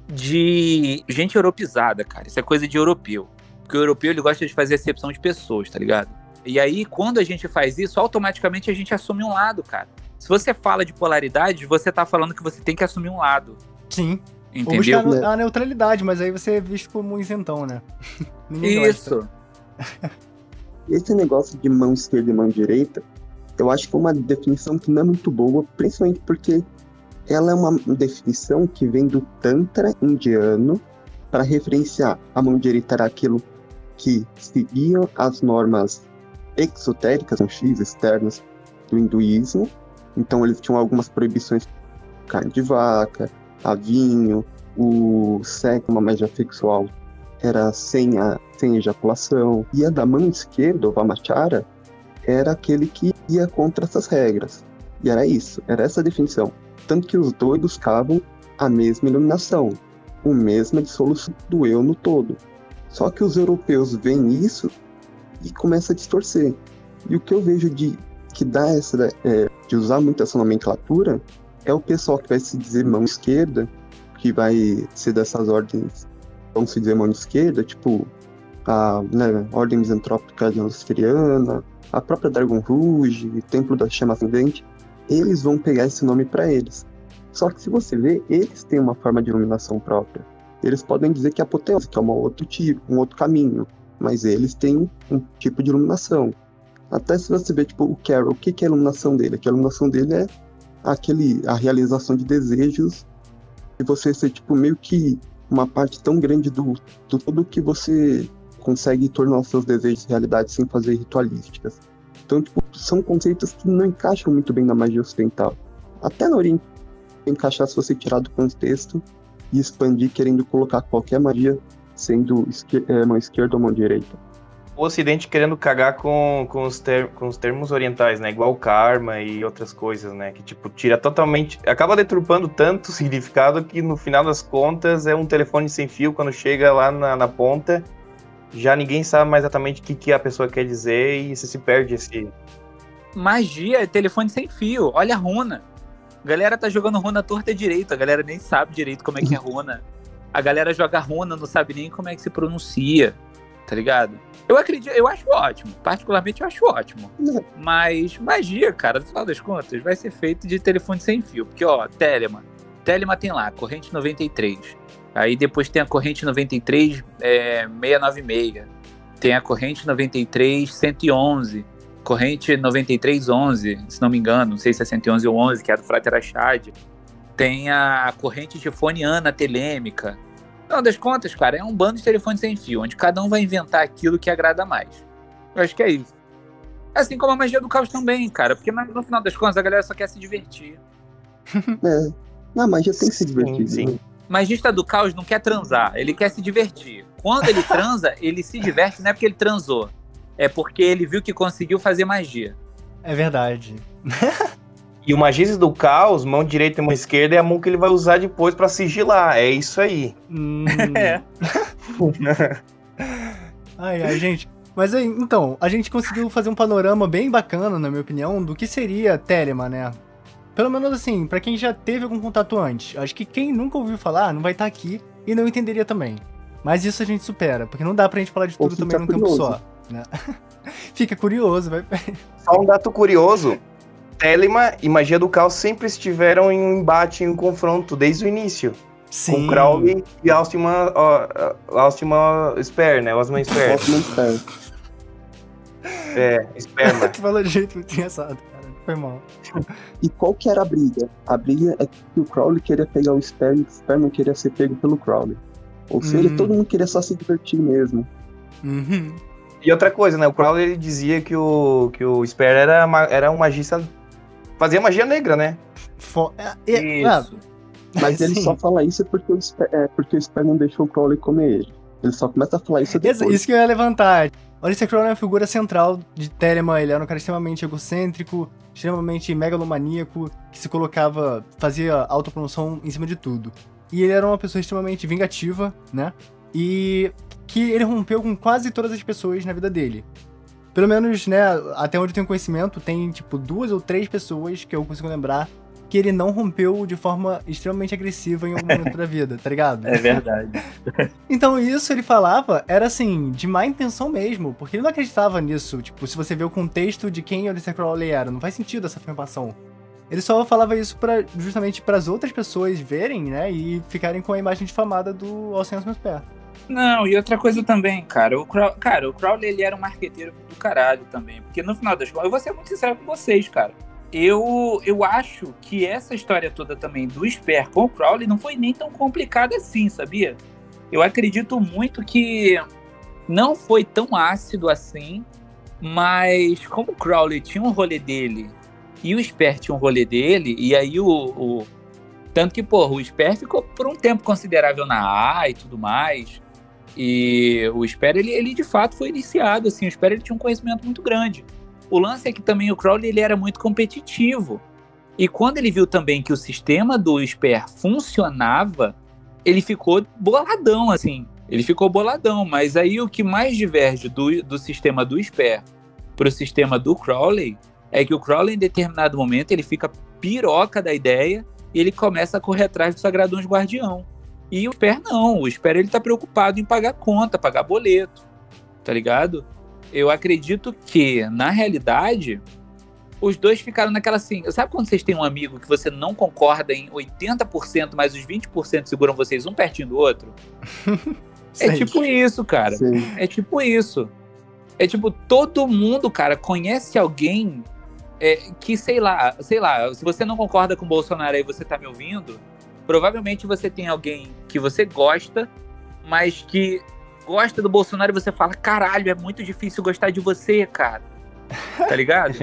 de gente europeizada, cara. Isso é coisa de europeu. Porque o europeu ele gosta de fazer exceção de pessoas, tá ligado? E aí, quando a gente faz isso, automaticamente a gente assume um lado, cara. Se você fala de polaridade, você tá falando que você tem que assumir um lado. Sim. Entendeu? Ou buscar a neutralidade, mas aí você é visto como um isentão, né? *laughs* isso. *laughs* Esse negócio de mão esquerda e mão direita, eu acho que é uma definição que não é muito boa, principalmente porque ela é uma definição que vem do Tantra indiano para referenciar a mão direita era aquilo que seguiam as normas exotéricas, um X, externas, do hinduísmo. Então eles tinham algumas proibições, carne de vaca, a vinho, o sexo, uma magia sexual era sem, a, sem ejaculação. E a da mão esquerda, o Vamachara, era aquele que ia contra essas regras. E era isso, era essa a definição. Tanto que os dois buscavam a mesma iluminação, o mesma dissolução do eu no todo. Só que os europeus veem isso e começa a distorcer. E o que eu vejo de que dá essa é, de usar muito essa nomenclatura é o pessoal que vai se dizer mão esquerda, que vai ser dessas ordens, vão se dizer mão esquerda, tipo a né, Ordem Misantrópica Luciferiana, a própria Dragon Rouge, Templo da Chama Ascendente, eles vão pegar esse nome para eles. Só que se você vê, eles têm uma forma de iluminação própria. Eles podem dizer que é a potência, que é um outro tipo, um outro caminho mas eles têm um tipo de iluminação. Até se você ver, tipo, o Carol, o que, é a iluminação dele? Que a iluminação dele é aquele, a realização de desejos e você ser, tipo, meio que uma parte tão grande do, do tudo que você consegue tornar os seus desejos realidade sem fazer ritualísticas. Então, tipo, são conceitos que não encaixam muito bem na magia ocidental. Até na Oriente encaixar se você tirar do contexto e expandir querendo colocar qualquer magia sendo esquer é, mão esquerda ou mão direita. o Ocidente querendo cagar com, com, os ter, com os termos orientais, né? Igual karma e outras coisas, né? Que, tipo, tira totalmente. Acaba deturpando tanto *laughs* significado que no final das contas é um telefone sem fio quando chega lá na, na ponta. Já ninguém sabe mais exatamente o que, que a pessoa quer dizer e você se perde esse. Magia é telefone sem fio. Olha a runa. A galera tá jogando runa torta direito. A galera nem sabe direito como é que é runa. A galera joga runa, não sabe nem como é que se pronuncia. Tá ligado? Eu acredito, eu acho ótimo. Particularmente eu acho ótimo. Mas magia, cara, no final das contas, vai ser feito de telefone sem fio. Porque, ó, Telema. Telema tem lá, corrente 93. Aí depois tem a corrente 93 é, 696. Tem a corrente 93 111. Corrente 93 11, se não me engano. Não sei se é 111 ou 11, que é a do Frater Achad. Tem a corrente tifoniana telêmica. No final das contas, cara, é um bando de telefone sem fio, onde cada um vai inventar aquilo que agrada mais. Eu acho que é isso. Assim como a magia do caos também, cara, porque no no final das contas a galera só quer se divertir. *laughs* É. Não, mas já tem que se divertir. sim. né? magista do caos não quer transar, ele quer se divertir. Quando ele *laughs* transa, ele se diverte não é porque ele transou, é porque ele viu que conseguiu fazer magia. É verdade. *laughs* E o Magista do Caos, mão direita e mão esquerda, é a mão que ele vai usar depois pra sigilar. É isso aí. Hum. *laughs* É. *laughs* Ai, ai, gente. Mas aí, então, a gente conseguiu fazer um panorama bem bacana, na minha opinião, do que seria Telema, né? Pelo menos assim, pra quem já teve algum contato antes. Acho que quem nunca ouviu falar não vai estar aqui e não entenderia também. Mas isso a gente supera, porque não dá pra gente falar de tudo também num tempo curioso. só. Né? *laughs* Fica curioso, vai. Só um dato curioso. Telema e Magia do Caos sempre estiveram em um embate, em um confronto, desde o início. Com Crowley e Alstima, ó, Alstima Sper, né? Osman Sper. Não esperar. É, Sperma. *laughs* que falou de jeito muito engraçado, cara. Foi mal. E qual que era a briga? A briga é que o Crowley queria pegar o Sper e o Sper não queria ser pego pelo Crowley. Ou seja, Hum. todo mundo queria só se divertir mesmo. Uhum. E outra coisa, né? O Crowley ele dizia que o, que o Sper era, era um magista. Fazia magia negra, né? Fo- é- é- Isso. Mas ele Sim. só fala isso porque o Sper, é, porque o Sper não deixou o Crowley comer ele. Ele só começa a falar isso depois. Isso que eu ia levantar. Alistair Crowley é uma figura central de Telemann. Ele era um cara extremamente egocêntrico, extremamente megalomaníaco, que se colocava, fazia autopromoção em cima de tudo. E ele era uma pessoa extremamente vingativa, né? E que ele rompeu com quase todas as pessoas na vida dele. Pelo menos, né, até onde eu tenho conhecimento, tem, tipo, duas ou três pessoas que eu consigo lembrar que ele não rompeu de forma extremamente agressiva em algum *laughs* momento da vida, tá ligado? É verdade. *laughs* Então isso ele falava era assim, de má intenção mesmo, porque ele não acreditava nisso. Tipo, se você vê o contexto de quem Aleister Crowley era, não faz sentido essa afirmação. Ele só falava isso para justamente para as outras pessoas verem, né, e ficarem com a imagem difamada do Alcino Pé. Não, e outra coisa também, cara. O Crow... Cara, o Crowley ele era um marqueteiro do caralho também. Porque no final das contas, eu vou ser muito sincero com vocês, cara. Eu, eu acho que essa história toda também do Sper com o Crowley não foi nem tão complicada assim, sabia? Eu acredito muito que não foi tão ácido assim, mas como o Crowley tinha um rolê dele e o Sper tinha um rolê dele, e aí o, o- tanto que, porra, o Sper ficou por um tempo considerável na A e tudo mais. E o Sper, ele, ele de fato foi iniciado, assim, o Sper ele tinha um conhecimento muito grande. O lance é que também o Crowley ele era muito competitivo. E quando ele viu também que o sistema do Sper funcionava, ele ficou boladão, assim. Ele ficou boladão. Mas aí o que mais diverge do, do sistema do Sper para o sistema do Crowley é que o Crowley, em determinado momento, ele fica piroca da ideia e ele começa a correr atrás do Sagradões Guardião. E o Sper não, o Sper ele tá preocupado em pagar conta, pagar boleto, tá ligado? Eu acredito que, na realidade, os dois ficaram naquela assim. Sabe quando vocês têm um amigo que você não concorda em 80%, mas os 20% seguram vocês um pertinho do outro? *laughs* É tipo isso, cara. Sim. É tipo isso. É tipo, todo mundo, cara, conhece alguém é, que, sei lá, sei lá, se você não concorda com o Bolsonaro aí você tá me ouvindo, provavelmente você tem alguém que você gosta, mas que gosta do Bolsonaro e você fala, caralho, é muito difícil gostar de você, cara. *laughs* Tá ligado?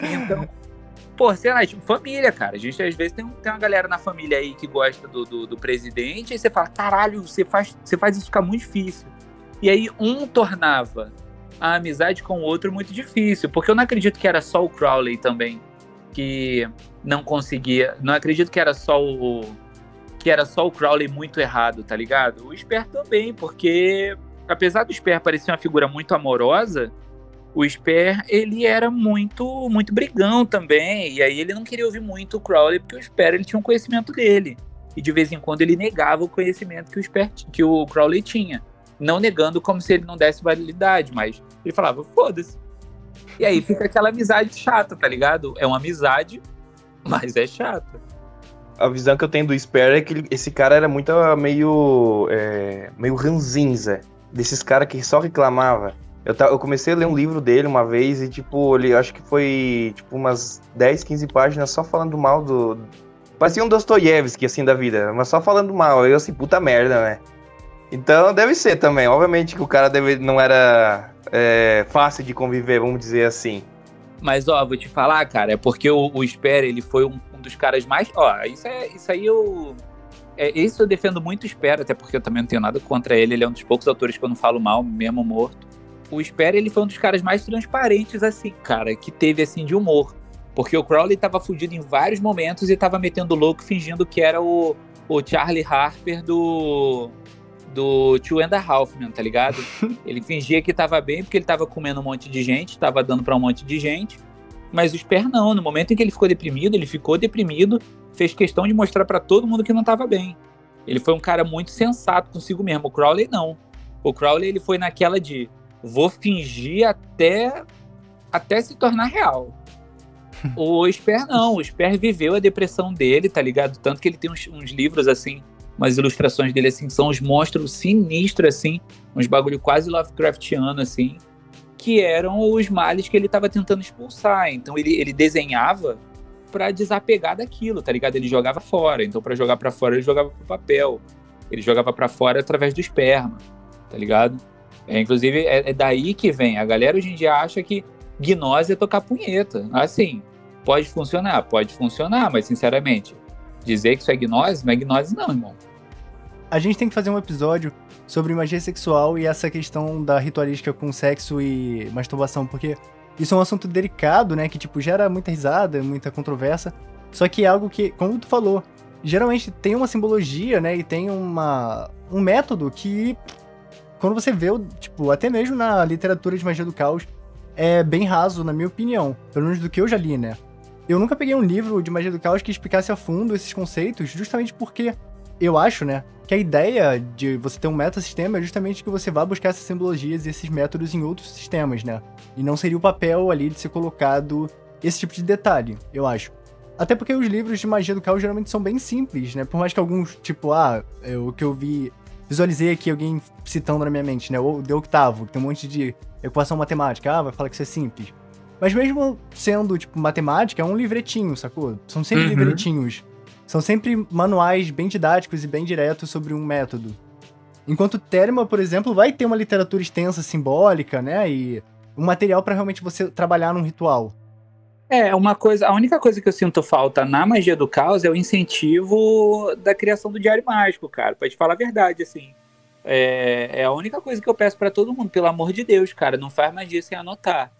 Então, pô, sei lá, tipo, família, cara. A gente às vezes tem, tem uma galera na família aí que gosta do, do, do presidente, e você fala, caralho, você faz, você faz isso ficar muito difícil. E aí um tornava a amizade com o outro muito difícil, porque eu não acredito que era só o Crowley também que não conseguia, não acredito que era só o que era só o Crowley muito errado, tá ligado? O Sper também, porque apesar do Sper parecer uma figura muito amorosa, o Sper, ele era muito muito brigão também, e aí ele não queria ouvir muito o Crowley, porque o Sper ele tinha um conhecimento dele. E de vez em quando ele negava o conhecimento que o, Sper, que o Crowley tinha. Não negando como se ele não desse validade, mas ele falava, foda-se. E aí fica aquela amizade chata, tá ligado? É uma amizade, mas é chata. A visão que eu tenho do Sper é que ele- esse cara era muito ah, meio. É, meio ranzinza. Desses caras que só reclamava. Eu, eu comecei a ler um livro dele uma vez e, tipo, ele acho que foi tipo umas 10, 15 páginas só falando mal do. Parecia um Dostoiévski, assim, da vida, mas só falando mal. Eu assim, puta merda, né? Então deve ser também. Obviamente que o cara deve, não era é, fácil de conviver, vamos dizer assim. Mas, ó, vou te falar, cara, é porque o, o Sper, ele foi um dos caras mais. Ó, isso, é, isso aí eu. É, isso eu defendo muito o Sper, até porque eu também não tenho nada contra ele. Ele é um dos poucos autores que eu não falo mal, mesmo morto. O Sper, ele foi um dos caras mais transparentes, assim, cara, que teve, assim, de humor. Porque o Crowley tava fudido em vários momentos e tava metendo louco, fingindo que era o, o Charlie Harper do. Do Two and a Half Man, tá ligado? *laughs* Ele fingia que tava bem porque ele tava comendo um monte de gente, tava dando pra um monte de gente. Mas o Sper não, no momento em que ele ficou deprimido, ele ficou deprimido, fez questão de mostrar pra todo mundo que não tava bem. Ele foi um cara muito sensato consigo mesmo. O Crowley não. O Crowley ele foi naquela de vou fingir até até se tornar real. *laughs* O Sper não, o Sper viveu a depressão dele, tá ligado? Tanto que ele tem uns, uns livros assim, umas ilustrações dele assim, que são uns monstros sinistros assim, uns bagulho quase Lovecraftiano assim, que eram os males que ele tava tentando expulsar. Então ele, ele desenhava pra desapegar daquilo, tá ligado? Ele jogava fora. Então pra jogar pra fora ele jogava pro papel. Ele jogava pra fora através do esperma, tá ligado? É, inclusive é, é daí que vem. A galera hoje em dia acha que gnose é tocar punheta. Assim, pode funcionar, pode funcionar, mas sinceramente, dizer que isso é gnose, não é gnose não, irmão. A gente tem que fazer um episódio sobre magia sexual e essa questão da ritualística com sexo e masturbação, porque isso é um assunto delicado, né? Que, tipo, gera muita risada, muita controvérsia. Só que é algo que, como tu falou, geralmente tem uma simbologia, né? E tem uma, um método que, quando você vê, tipo, até mesmo na literatura de magia do caos, é bem raso, na minha opinião. Pelo menos do que eu já li, né? Eu nunca peguei um livro de magia do caos que explicasse a fundo esses conceitos, justamente porque eu acho, né, que a ideia de você ter um metasistema é justamente que você vá buscar essas simbologias e esses métodos em outros sistemas, né? E não seria o papel ali de ser colocado esse tipo de detalhe, eu acho. Até porque os livros de magia do caos geralmente são bem simples, né? Por mais que alguns, tipo, ah, é o que eu vi, visualizei aqui alguém citando na minha mente, né? O de octavo, que tem um monte de equação matemática, ah, vai falar que isso é simples. Mas mesmo sendo, tipo, matemática, é um livretinho, sacou? São sempre Uhum. livretinhos. São sempre manuais bem didáticos e bem diretos sobre um método. Enquanto Thelma, por exemplo, vai ter uma literatura extensa, simbólica, né? E um material para realmente você trabalhar num ritual. É, uma coisa, a única coisa que eu sinto falta na magia do caos é o incentivo da criação do diário mágico, cara. Pra te falar a verdade, assim. É, é a única coisa que eu peço pra todo mundo, pelo amor de Deus, cara. Não faz magia sem anotar.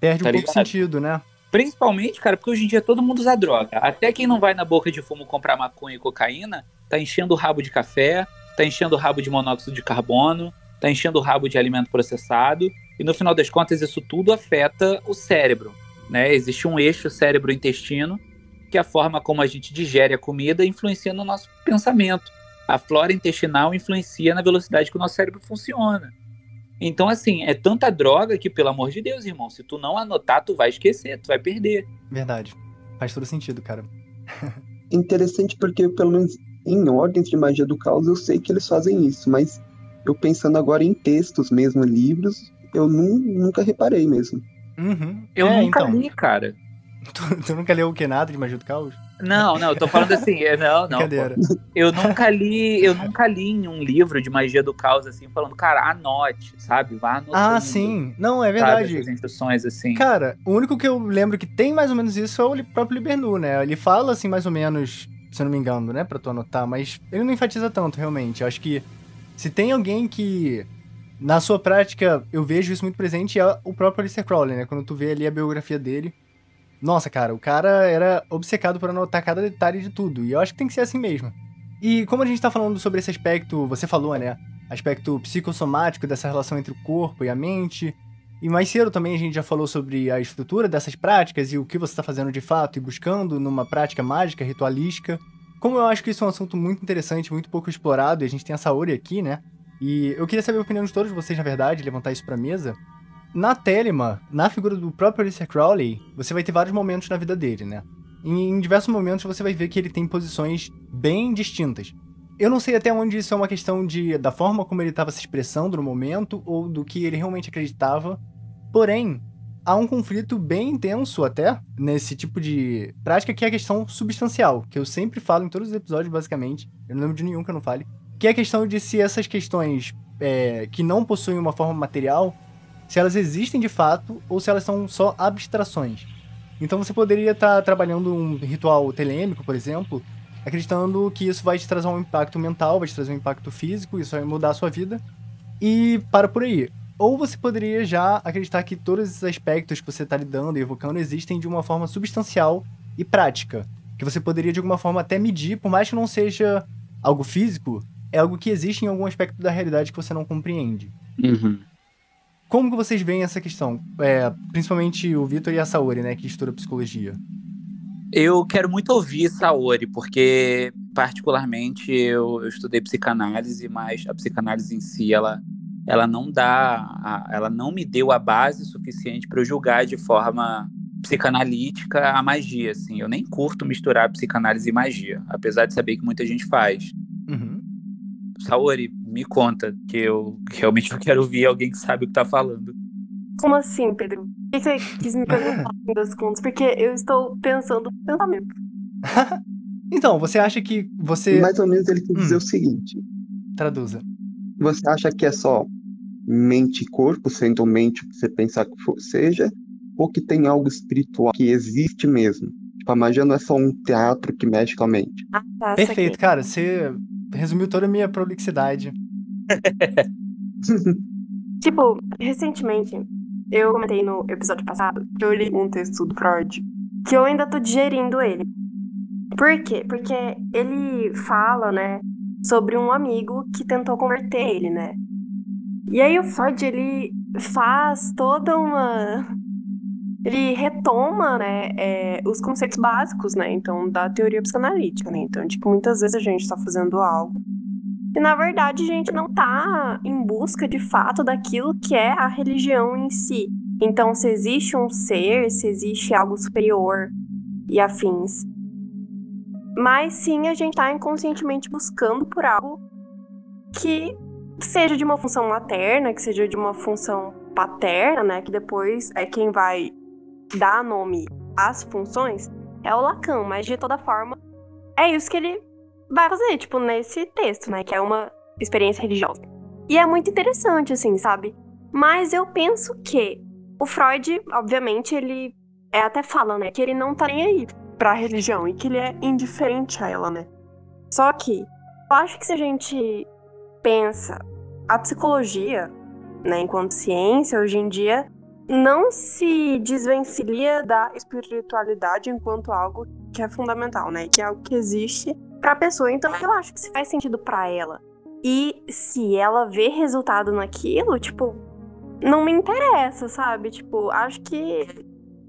Perde Tá um pouco ligado? sentido, né? Principalmente, cara, porque hoje em dia todo mundo usa droga. Até quem não vai na boca de fumo comprar maconha e cocaína, tá enchendo o rabo de café, tá enchendo o rabo de monóxido de carbono, tá enchendo o rabo de alimento processado. E no final das contas, isso tudo afeta o cérebro. Né? Existe um eixo cérebro-intestino, que é a forma como a gente digere a comida influencia no nosso pensamento. A flora intestinal influencia na velocidade que o nosso cérebro funciona. Então, assim, é tanta droga que, pelo amor de Deus, irmão, se tu não anotar, tu vai esquecer, tu vai perder. Verdade. Faz todo sentido, cara. *laughs* Interessante porque, pelo menos em ordens de magia do caos, eu sei que eles fazem isso, mas eu pensando agora em textos mesmo, livros, eu nu- nunca reparei mesmo. Uhum. Eu É, nunca então. li, cara. *laughs* Tu, tu nunca leu o que nada de magia do caos? Não, não, eu tô falando assim, é, não, não. Pô. Eu nunca li, eu nunca li em um livro de magia do caos, assim, falando, cara, anote, sabe? Vá anotando. Ah, sim. Não, é verdade. instruções, assim. Cara, o único que eu lembro que tem mais ou menos isso é o próprio Libernu, né? Ele fala assim mais ou menos, se eu não me engano, né, Pra tu anotar, mas ele não enfatiza tanto realmente. Eu acho que se tem alguém que na sua prática, eu vejo isso muito presente é o próprio Alistair Crowley, né? Quando tu vê ali a biografia dele. Nossa, cara, o cara era obcecado por anotar cada detalhe de tudo. E eu acho que tem que ser assim mesmo. E como a gente tá falando sobre esse aspecto, você falou, né? Aspecto psicossomático dessa relação entre o corpo e a mente. E mais cedo também a gente já falou sobre a estrutura dessas práticas e o que você está fazendo de fato e buscando numa prática mágica, ritualística. Como eu acho que isso é um assunto muito interessante, muito pouco explorado, e a gente tem a Saori aqui, né? E eu queria saber a opinião de todos vocês, na verdade, levantar isso pra mesa. Na Telema, na figura do próprio Alistair Crowley, você vai ter vários momentos na vida dele, né? Em, em diversos momentos você vai ver que ele tem posições bem distintas. Eu não sei até onde isso é uma questão de da forma como ele estava se expressando no momento ou do que ele realmente acreditava. Porém, há um conflito bem intenso até nesse tipo de prática que é a questão substancial, que eu sempre falo em todos os episódios, basicamente. Eu não lembro de nenhum que eu não fale. Que é a questão de se essas questões é, que não possuem uma forma material, se elas existem de fato ou se elas são só abstrações. Então você poderia estar tá trabalhando um ritual telêmico, por exemplo, acreditando que isso vai te trazer um impacto mental, vai te trazer um impacto físico, isso vai mudar a sua vida. E para por aí. Ou você poderia já acreditar que todos esses aspectos que você está lidando e evocando existem de uma forma substancial e prática. Que você poderia de alguma forma até medir, por mais que não seja algo físico, é algo que existe em algum aspecto da realidade que você não compreende. Uhum. Como que vocês veem essa questão? É, principalmente o Vitor e a Saori, né, que estuda psicologia. Eu quero muito ouvir Saori, porque particularmente eu, eu estudei psicanálise, mas a psicanálise em si, ela ela não dá, a, ela não me deu a base suficiente para eu julgar de forma psicanalítica a magia, assim. Eu nem curto misturar psicanálise e magia, apesar de saber que muita gente faz. Uhum. Saori, me conta, que eu realmente eu quero ouvir alguém que sabe o que tá falando. Como assim, Pedro? O que você quis me perguntar, no das contas? Porque eu estou pensando no pensamento. *laughs* então, você acha que você. Mais ou menos ele quer dizer Hum. o seguinte: Traduza. você acha que é só mente e corpo, sendo mente o que você pensar que for, seja, ou que tem algo espiritual que existe mesmo? Tipo, a magia não é só um teatro que mexe com a mente. Ah, tá, Perfeito, cara. Você resumiu toda a minha prolixidade. *laughs* Tipo, recentemente, eu comentei no episódio passado que eu li um texto do Freud que eu ainda tô digerindo ele. Por quê? Porque ele fala, né, sobre um amigo que tentou converter ele, né? E aí o Freud, ele faz toda uma. Ele retoma, né, é, os conceitos básicos, né, então, da teoria psicanalítica, né? Então, tipo, muitas vezes a gente tá fazendo algo e na verdade a gente não tá em busca de fato daquilo que é a religião em si. Então, se existe um ser, se existe algo superior e afins. Mas sim, a gente tá inconscientemente buscando por algo que seja de uma função materna, que seja de uma função paterna, né? Que depois é quem vai dar nome às funções, é o Lacan, mas de toda forma é isso que ele vai fazer, tipo, nesse texto, né? Que é uma experiência religiosa. E é muito interessante, assim, sabe? Mas eu penso que o Freud, obviamente, ele é, até fala, né? Que ele não tá nem aí pra religião e que ele é indiferente a ela, né? Só que eu acho que se a gente pensa a psicologia, né, enquanto ciência, hoje em dia, não se desvencilha da espiritualidade enquanto algo que é fundamental, né? Que é algo que existe pra pessoa. Então eu acho que se faz sentido pra ela. E se ela vê resultado naquilo, tipo, não me interessa, sabe? Tipo, acho que.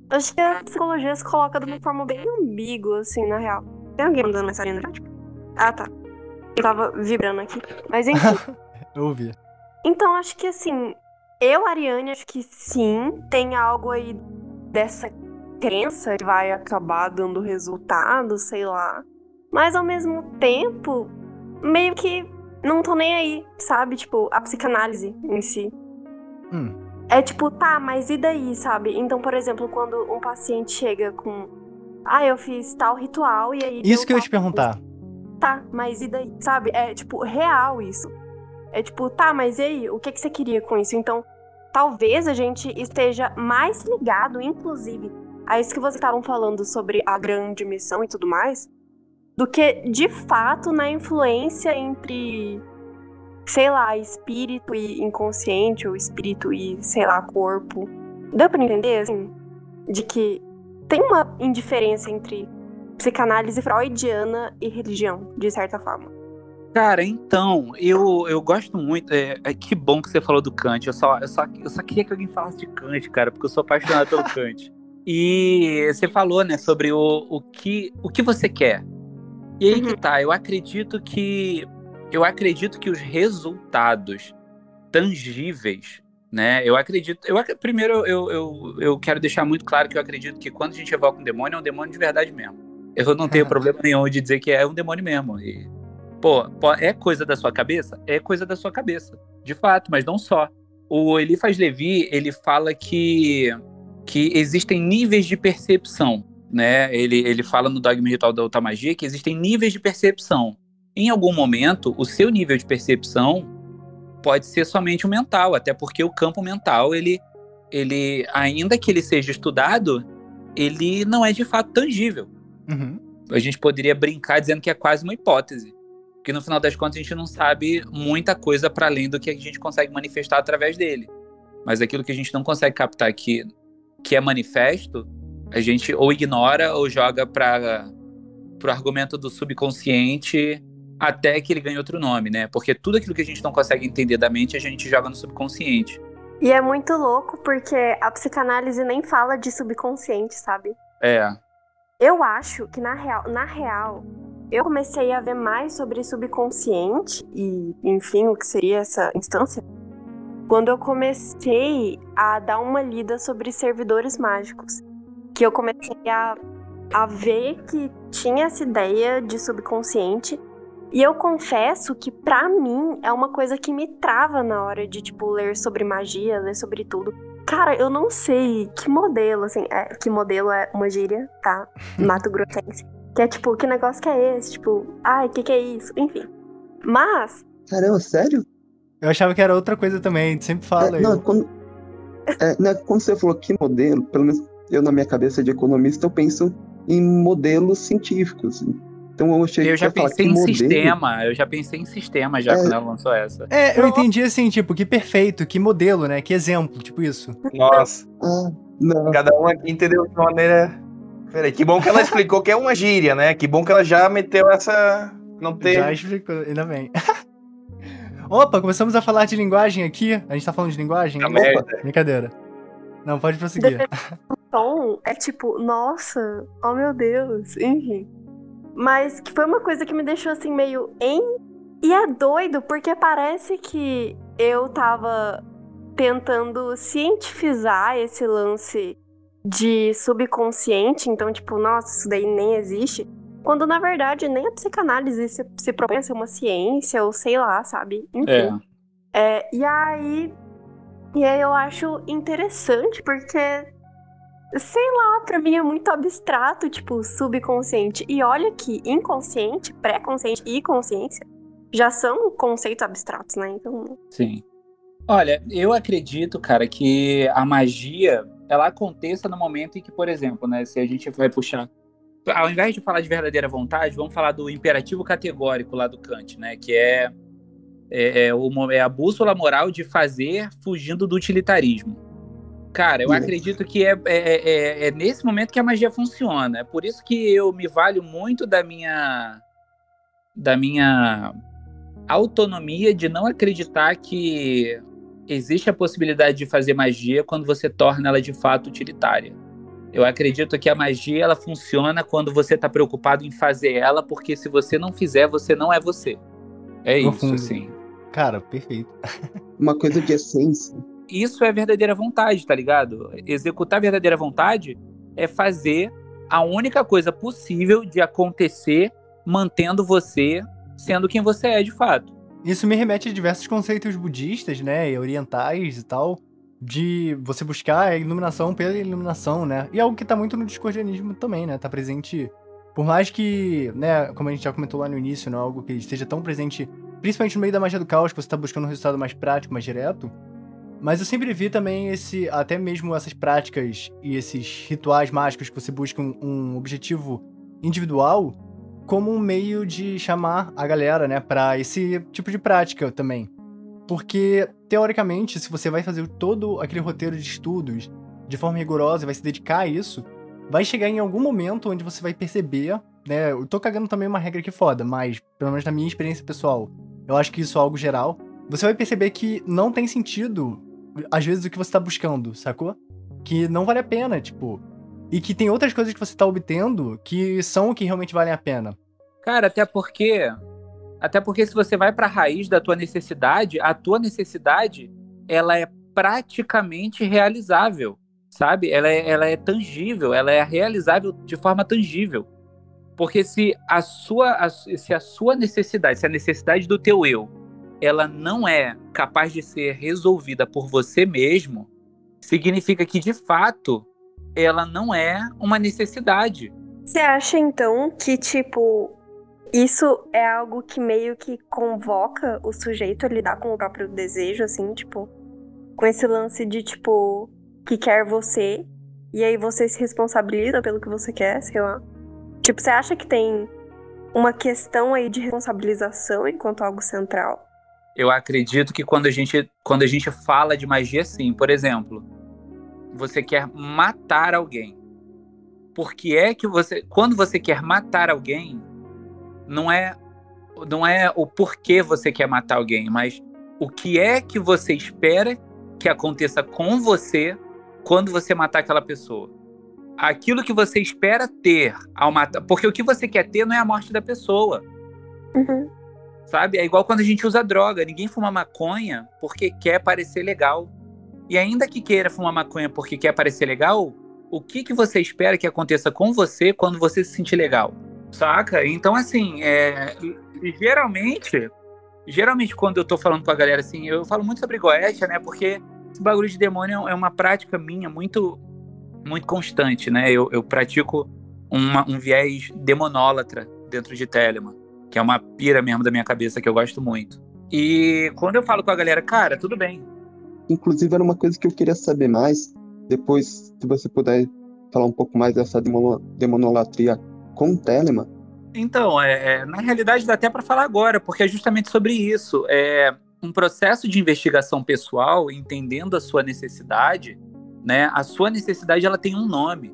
Acho que a psicologia se coloca de uma forma bem ambígua, assim, na real. Tem alguém mandando mensagem no? Ah, tá. Eu tava vibrando aqui. Mas enfim. *laughs* Eu ouvi. Então, acho que assim, eu, Ariane, acho que sim, tem algo aí dessa crença que vai acabar dando resultado, sei lá. Mas ao mesmo tempo, meio que não tô nem aí, sabe? Tipo, a psicanálise em si. Hum. É tipo, tá, mas e daí, sabe? Então, por exemplo, quando um paciente chega com. Ah, eu fiz tal ritual e aí. Isso que eu ia te perguntar. Tá, mas e daí? Sabe? É, tipo, real isso. É tipo, tá, mas e aí? O que, que você queria com isso? Então, talvez a gente esteja mais ligado, inclusive, a isso que vocês estavam falando sobre a grande missão e tudo mais, do que, de fato, na influência entre sei lá, espírito e inconsciente, ou espírito e, sei lá, corpo. Deu pra entender, assim? De que tem uma indiferença entre psicanálise freudiana e religião, de certa forma. Cara, então, eu, eu gosto muito. É, é, que bom que você falou do Kant. Eu só, eu, só, eu só queria que alguém falasse de Kant, cara, porque eu sou apaixonado pelo *laughs* Kant. E você falou, né, sobre o, o, que, o que você quer. E aí uhum. que tá, eu acredito que. Eu acredito que os resultados tangíveis, né? Eu acredito. Eu, primeiro, eu, eu, eu quero deixar muito claro que eu acredito que quando a gente evoca um demônio, é um demônio de verdade mesmo. Eu não tenho *laughs* problema nenhum de dizer que é um demônio mesmo. E Pô, é coisa da sua cabeça? É coisa da sua cabeça, de fato, mas não só. O Eliphas Levi, ele fala que, que existem níveis de percepção, né? Ele, ele fala no Dogma Ritual da Automagia que existem níveis de percepção. Em algum momento, o seu nível de percepção pode ser somente o mental, até porque o campo mental, ele, ele ainda que ele seja estudado, ele não é de fato tangível. Uhum. A gente poderia brincar dizendo que é quase uma hipótese. Porque no final das contas a gente não sabe muita coisa para além do que a gente consegue manifestar através dele. Mas aquilo que a gente não consegue captar que, que é manifesto, a gente ou ignora ou joga para o argumento do subconsciente até que ele ganhe outro nome, né? Porque tudo aquilo que a gente não consegue entender da mente, a gente joga no subconsciente. E é muito louco porque a psicanálise nem fala de subconsciente, sabe? É. Eu acho que na real, na real, eu comecei a ver mais sobre subconsciente e, enfim, o que seria essa instância quando eu comecei a dar uma lida sobre servidores mágicos. Que eu comecei a, a ver que tinha essa ideia de subconsciente. E eu confesso que, para mim, é uma coisa que me trava na hora de, tipo, ler sobre magia, ler sobre tudo. Cara, eu não sei que modelo, assim, é, que modelo é uma gíria, tá? *laughs* Mato Grossense. Que é tipo, que negócio que é esse? Tipo, ai, o que, que é isso? Enfim. Mas. Caramba, sério? Eu achava que era outra coisa também, a gente sempre fala. É, não, quando, é, né, quando você falou que modelo, pelo menos eu na minha cabeça de economista, eu penso em modelos científicos. Então eu achei Eu já pensei em modelo... sistema, eu já pensei em sistema já é... quando ela lançou essa. É, eu entendi assim, tipo, que perfeito, que modelo, né? Que exemplo, tipo isso. Nossa. Ah, Cada um aqui entendeu de uma maneira Peraí, que bom que ela explicou que é uma gíria, né? Que bom que ela já meteu essa. Não ter. Já explicou, ainda bem. *laughs* Opa, começamos a falar de linguagem aqui. A gente tá falando de linguagem? Tá merda. Brincadeira. Não, pode prosseguir. O tom é tipo, nossa, oh meu Deus, enfim. Mas que foi uma coisa que me deixou assim meio em. E é doido, porque parece que eu tava tentando cientificar esse lance de subconsciente, então, tipo, nossa, isso daí nem existe. Quando na verdade nem a psicanálise se, se propõe a ser uma ciência, ou sei lá, sabe? Enfim. É. É, e aí. E aí eu acho interessante, porque. Sei lá, pra mim é muito abstrato, tipo, subconsciente. E olha que inconsciente, pré-consciente e consciência já são conceitos abstratos, né? Então. Sim. Olha, eu acredito, cara, que a magia ela aconteça no momento em que, por exemplo, né, se a gente vai puxar ao invés de falar de verdadeira vontade, vamos falar do imperativo categórico lá do Kant, né? Que é, é, é, o, é a bússola moral de fazer fugindo do utilitarismo. Cara, eu acredito que é, é, é, é, nesse momento que a magia funciona. É por isso que eu me valho muito da minha da minha autonomia de não acreditar que existe a possibilidade de fazer magia quando você torna ela de fato utilitária. Eu acredito que a magia ela funciona quando você está preocupado em fazer ela, porque se você não fizer, você não é você. É Profundo. isso, assim. Cara, perfeito. *laughs* Uma coisa de essência. Isso é verdadeira vontade, tá ligado? Executar verdadeira vontade é fazer a única coisa possível de acontecer mantendo você sendo quem você é de fato. Isso me remete a diversos conceitos budistas, né, e orientais e tal, de você buscar a iluminação pela iluminação, né? E algo que tá muito no discordianismo também, né? Tá presente, por mais que, né, como a gente já comentou lá no início, não é algo que esteja tão presente, principalmente no meio da magia do caos, que você tá buscando um resultado mais prático, mais direto. Mas eu sempre vi também esse, até mesmo essas práticas e esses rituais mágicos que você busca um, um objetivo individual, como um meio de chamar a galera, né, para esse tipo de prática também. Porque, teoricamente, se você vai fazer todo aquele roteiro de estudos de forma rigorosa e vai se dedicar a isso, vai chegar em algum momento onde você vai perceber, né? Eu tô cagando também uma regra aqui foda, mas, pelo menos na minha experiência pessoal, eu acho que isso é algo geral. Você vai perceber que não tem sentido, às vezes, o que você tá buscando, sacou? Que não vale a pena, tipo. E que tem outras coisas que você tá obtendo que são o que realmente valem a pena. Cara, até porque. Até porque se você vai pra raiz da tua necessidade, a tua necessidade, ela é praticamente realizável, sabe? Ela é, ela é tangível, ela é realizável de forma tangível. Porque se a sua, a, se a sua necessidade, se a necessidade do teu eu, ela não é capaz de ser resolvida por você mesmo, significa que de fato ela não é uma necessidade. Você acha então que tipo isso é algo que meio que convoca o sujeito a lidar com o próprio desejo, assim, tipo, com esse lance de tipo que quer você e aí você se responsabiliza pelo que você quer, sei lá. Tipo, você acha que tem uma questão aí de responsabilização enquanto algo central? Eu acredito que quando a gente, quando a gente fala de magia, sim. Por exemplo, você quer matar alguém. Por que é que você. Quando você quer matar alguém, não é, não é o porquê você quer matar alguém, mas o que é que você espera que aconteça com você quando você matar aquela pessoa aquilo que você espera ter ao matar. Porque o que você quer ter não é a morte da pessoa. Uhum. Sabe? É igual quando a gente usa droga. Ninguém fuma maconha porque quer parecer legal. E ainda que queira fumar maconha porque quer parecer legal, o que, que você espera que aconteça com você quando você se sentir legal? Saca? Então, assim, é, geralmente, geralmente quando eu tô falando com a galera assim, eu falo muito sobre goetia, né? Porque esse bagulho de demônio é uma prática minha muito muito constante, né? Eu, eu pratico uma, um viés demonólatra dentro de Telemann, que é uma pira mesmo da minha cabeça que eu gosto muito. E quando eu falo com a galera, cara, tudo bem. Inclusive, era uma coisa que eu queria saber mais. Depois, se você puder falar um pouco mais dessa demonolatria com Telemann. Então, é, é, na realidade dá até para falar agora, porque é justamente sobre isso. É um processo de investigação pessoal, entendendo a sua necessidade, né? A sua necessidade ela tem um nome,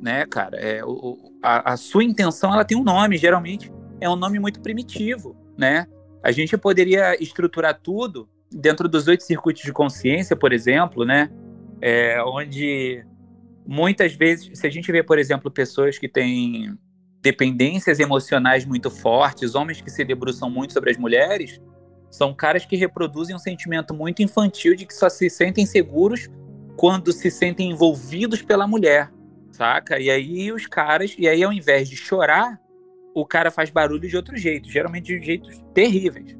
né, cara? É, o, a, a sua intenção ela tem um nome, geralmente é um nome muito primitivo, né? A gente poderia estruturar tudo dentro dos oito circuitos de consciência, por exemplo, né? É, onde muitas vezes, se a gente vê, por exemplo, pessoas que têm dependências emocionais muito fortes, homens que se debruçam muito sobre as mulheres, são caras que reproduzem um sentimento muito infantil de que só se sentem seguros quando se sentem envolvidos pela mulher, saca? E aí os caras, e aí ao invés de chorar, o cara faz barulho de outro jeito, geralmente de jeitos terríveis,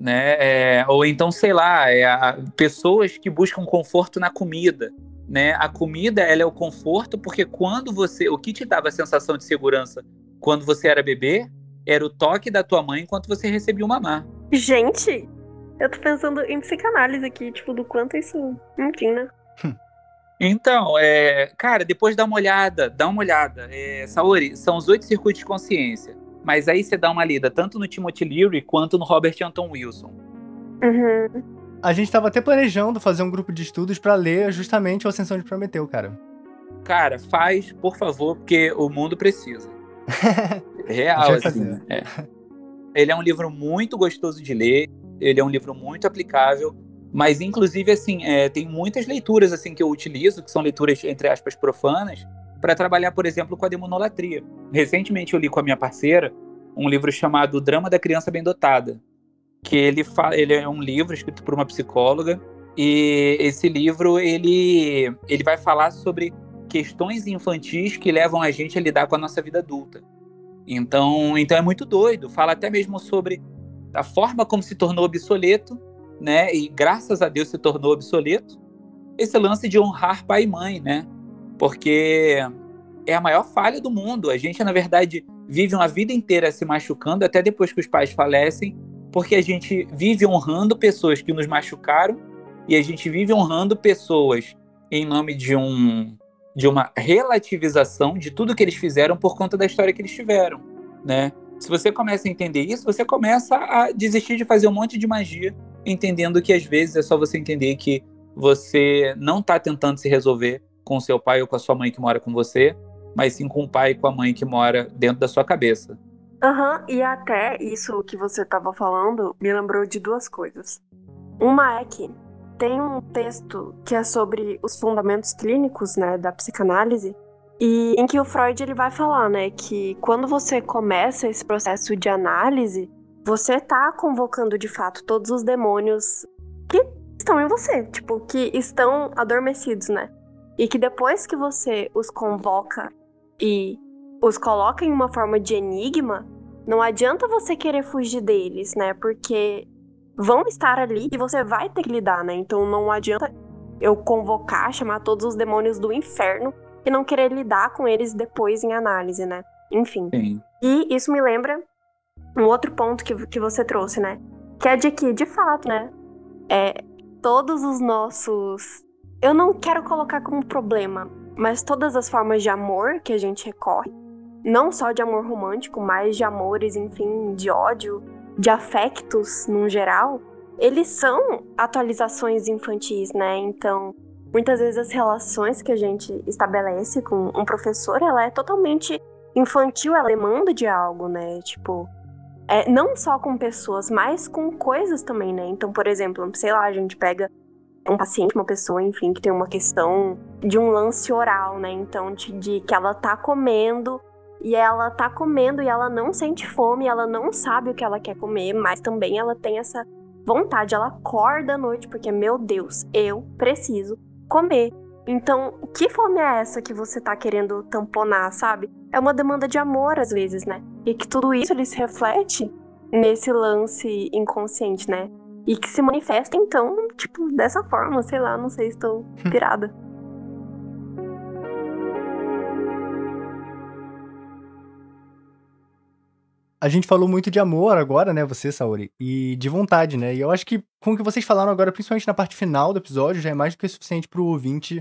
né? É, ou então, sei lá, é a, pessoas que buscam conforto na comida, né? A comida, ela é o conforto porque quando você, o que te dava a sensação de segurança quando você era bebê, era o toque da tua mãe enquanto você recebia uma mamar. Gente, eu tô pensando em psicanálise aqui, tipo, do quanto isso, enfim, né? Então, é, cara, depois dá uma olhada, dá uma olhada. É, Saori, são os oito circuitos de consciência. Mas aí você dá uma lida tanto no Timothy Leary quanto no Robert Anton Wilson. Uhum. A gente tava até planejando fazer um grupo de estudos para ler justamente o Ascensão de Prometeu, cara. Cara, faz, por favor, porque o mundo precisa. *laughs* Real, assim. É. Ele é um livro muito gostoso de ler, ele é um livro muito aplicável. Mas, inclusive, assim, é, tem muitas leituras assim que eu utilizo, que são leituras, entre aspas, profanas, para trabalhar, por exemplo, com a demonolatria. Recentemente eu li com a minha parceira um livro chamado Drama da Criança Bem Dotada, que ele, fala, ele é um livro escrito por uma psicóloga, e esse livro ele, ele vai falar sobre questões infantis que levam a gente a lidar com a nossa vida adulta. Então, então é muito doido. Fala até mesmo sobre a forma como se tornou obsoleto né? E graças a Deus se tornou obsoleto esse lance de honrar pai e mãe, né? Porque é a maior falha do mundo. A gente, na verdade, vive uma vida inteira se machucando até depois que os pais falecem, porque a gente vive honrando pessoas que nos machucaram e a gente vive honrando pessoas em nome de um de uma relativização de tudo que eles fizeram por conta da história que eles tiveram, né? Se você começa a entender isso, você começa a desistir de fazer um monte de magia entendendo que às vezes é só você entender que você não está tentando se resolver com seu pai ou com a sua mãe que mora com você, mas sim com o pai e com a mãe que mora dentro da sua cabeça. Aham, e até isso que você estava falando me lembrou de duas coisas. Uma é que tem um texto que é sobre os fundamentos clínicos, né, da psicanálise, e em que o Freud ele vai falar, né, que quando você começa esse processo de análise, você tá convocando de fato todos os demônios que estão em você, tipo, que estão adormecidos, né? E que depois que você os convoca e os coloca em uma forma de enigma, não adianta você querer fugir deles, né? Porque vão estar ali e você vai ter que lidar, né? Então não adianta eu convocar, chamar todos os demônios do inferno e não querer lidar com eles depois em análise, né? Enfim. Sim. E isso me lembra um outro ponto que, que você trouxe, né? Que é de que, de fato, né? É, todos os nossos. Eu não quero colocar como problema, mas todas as formas de amor que a gente recorre, não só de amor romântico, mas de amores, enfim, de ódio, de afectos no geral, eles são atualizações infantis, né? Então, muitas vezes as relações que a gente estabelece com um professor, ela é totalmente infantil, ela demanda de algo, né? Tipo, é, não só com pessoas, mas com coisas também, né? Então, por exemplo, sei lá, a gente pega um paciente, uma pessoa, enfim, que tem uma questão de um lance oral, né? Então, de, de, que ela tá comendo e ela tá comendo e ela não sente fome, ela não sabe o que ela quer comer, mas também ela tem essa vontade, ela acorda à noite porque, meu Deus, eu preciso comer. Então, que fome é essa que você tá querendo tamponar, sabe? É uma demanda de amor às vezes, né? E que tudo isso ele se reflete nesse lance inconsciente, né? E que se manifesta, então, tipo, dessa forma, sei lá, não sei, estou *laughs* pirada. A gente falou muito de amor agora, né, você, Saori, e de vontade, né? E eu acho que com o que vocês falaram agora, principalmente na parte final do episódio, já é mais do que suficiente pro ouvinte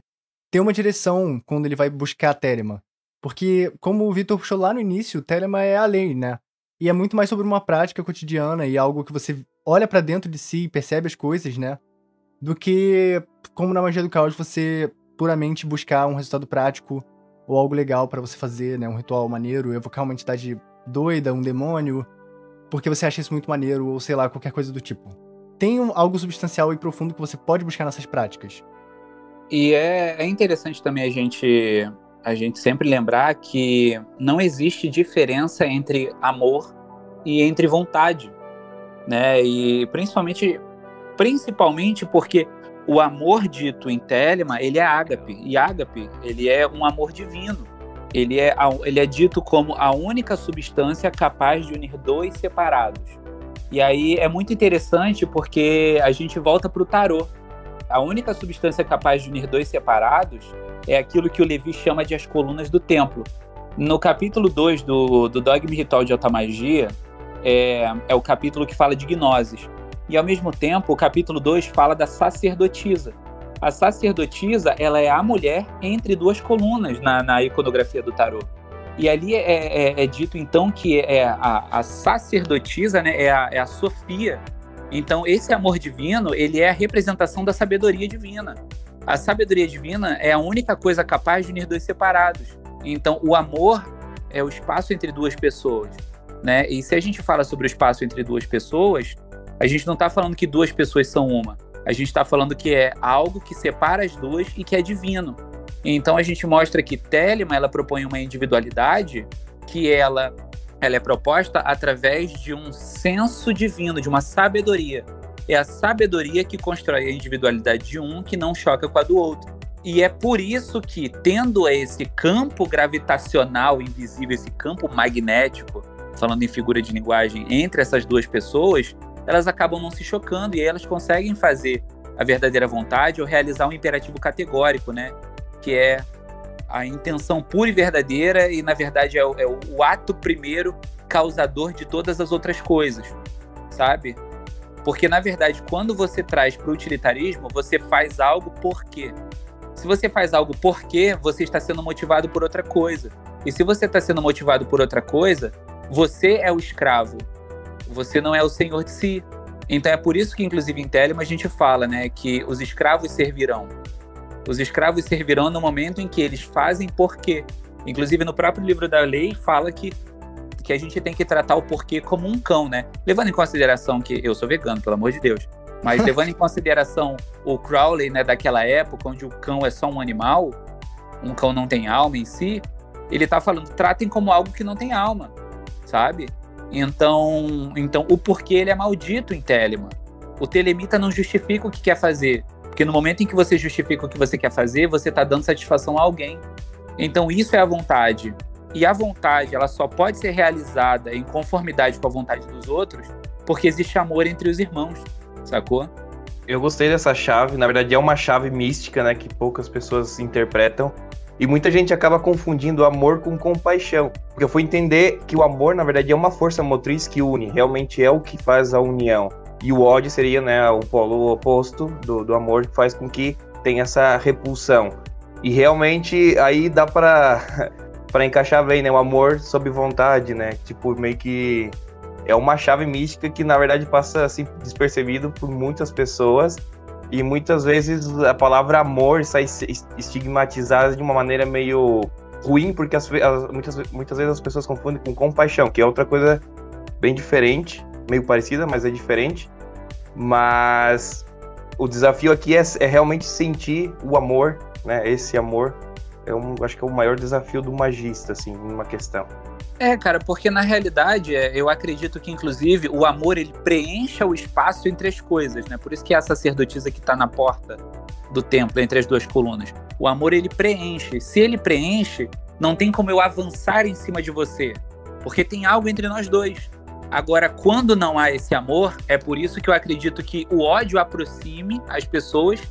ter uma direção quando ele vai buscar a Telema. Porque, como o Vitor puxou lá no início, Telema é a lei, né? E é muito mais sobre uma prática cotidiana e algo que você olha pra dentro de si e percebe as coisas, né? Do que, como na magia do caos, você puramente buscar um resultado prático ou algo legal pra você fazer, né? Um ritual maneiro, evocar uma entidade doida, um demônio, porque você acha isso muito maneiro, ou sei lá, qualquer coisa do tipo. Tem um- algo substancial e profundo que você pode buscar nessas práticas. E é, é interessante também a gente, a gente sempre lembrar que não existe diferença entre amor e entre vontade, né? E principalmente, principalmente porque o amor dito em Telema, ele é ágape, e ágape, ele é um amor divino. Ele é, ele é dito como a única substância capaz de unir dois separados. E aí é muito interessante porque a gente volta para o tarô. A única substância capaz de unir dois separados é aquilo que o Levi chama de as colunas do templo. No capítulo 2 do, do Dogma Ritual de Alta Magia, é, é o capítulo que fala de gnoses. E ao mesmo tempo, o capítulo 2 fala da sacerdotisa. A sacerdotisa, ela é a mulher entre duas colunas na, na iconografia do tarô. E ali é, é- é dito então que é a, a sacerdotisa, né, é a, é a Sofia. Então esse amor divino, ele é a representação da sabedoria divina. A sabedoria divina é a única coisa capaz de unir dois separados. Então o amor é o espaço entre duas pessoas, né? E se a gente fala sobre o espaço entre duas pessoas, a gente não está falando que duas pessoas são uma. A gente está falando que é algo que separa as duas e que é divino. Então a gente mostra que Telema ela propõe uma individualidade que ela ela é proposta através de um senso divino, de uma sabedoria. É a sabedoria que constrói a individualidade de um que não choca com a do outro. E é por isso que, tendo esse campo gravitacional invisível, esse campo magnético, falando em figura de linguagem, entre essas duas pessoas, elas acabam não se chocando e elas conseguem fazer a verdadeira vontade ou realizar um imperativo categórico, né? Que é a intenção pura e verdadeira e, na verdade, é o, é o ato primeiro causador de todas as outras coisas, sabe? Porque, na verdade, quando você traz para o utilitarismo, você faz algo por quê? Se você faz algo por quê, você está sendo motivado por outra coisa. E se você está sendo motivado por outra coisa, você é o escravo. Você não é o senhor de si. Então é por isso que, inclusive, em Telema a gente fala, né, que os escravos servirão. Os escravos servirão no momento em que eles fazem porquê. Inclusive, no próprio livro da lei fala que, que a gente tem que tratar o porquê como um cão, né? Levando em consideração que eu sou vegano, pelo amor de Deus. Mas *laughs* levando em consideração o Crowley, né, daquela época, onde o cão é só um animal, um cão não tem alma em si, ele tá falando, tratem como algo que não tem alma, sabe? Então, então o porquê ele é maldito em Telemann. O telemita não justifica o que quer fazer, porque no momento em que você justifica o que você quer fazer, você está dando satisfação a alguém. Então isso é a vontade. E a vontade, ela só pode ser realizada em conformidade com a vontade dos outros, porque existe amor entre os irmãos, sacou? Eu gostei dessa chave, na verdade é uma chave mística, né, que poucas pessoas interpretam. E muita gente acaba confundindo amor com compaixão. Porque eu fui entender que o amor, na verdade, é uma força motriz que une, realmente é o que faz a união. E o ódio seria né, o polo oposto do, do amor, que faz com que tenha essa repulsão. E realmente aí dá para *laughs* para encaixar bem, né? O amor sob vontade, né? Tipo, meio que é uma chave mística que na verdade passa assim despercebido por muitas pessoas e muitas vezes a palavra amor sai estigmatizada de uma maneira meio ruim, porque as, as, muitas, muitas vezes as pessoas confundem com compaixão, que é outra coisa bem diferente, meio parecida, mas é diferente. Mas o desafio aqui é, é realmente sentir o amor, né? Esse amor é um, acho que é o maior desafio do magista, assim, numa questão. É, cara, porque na realidade é, eu acredito que, inclusive, o amor ele preencha o espaço entre as coisas, né? Por isso que é a sacerdotisa que está na porta do templo, entre as duas colunas. O amor ele preenche. Se ele preenche, não tem como eu avançar em cima de você, porque tem algo entre nós dois. Agora, quando não há esse amor, é por isso que eu acredito que o ódio aproxime as pessoas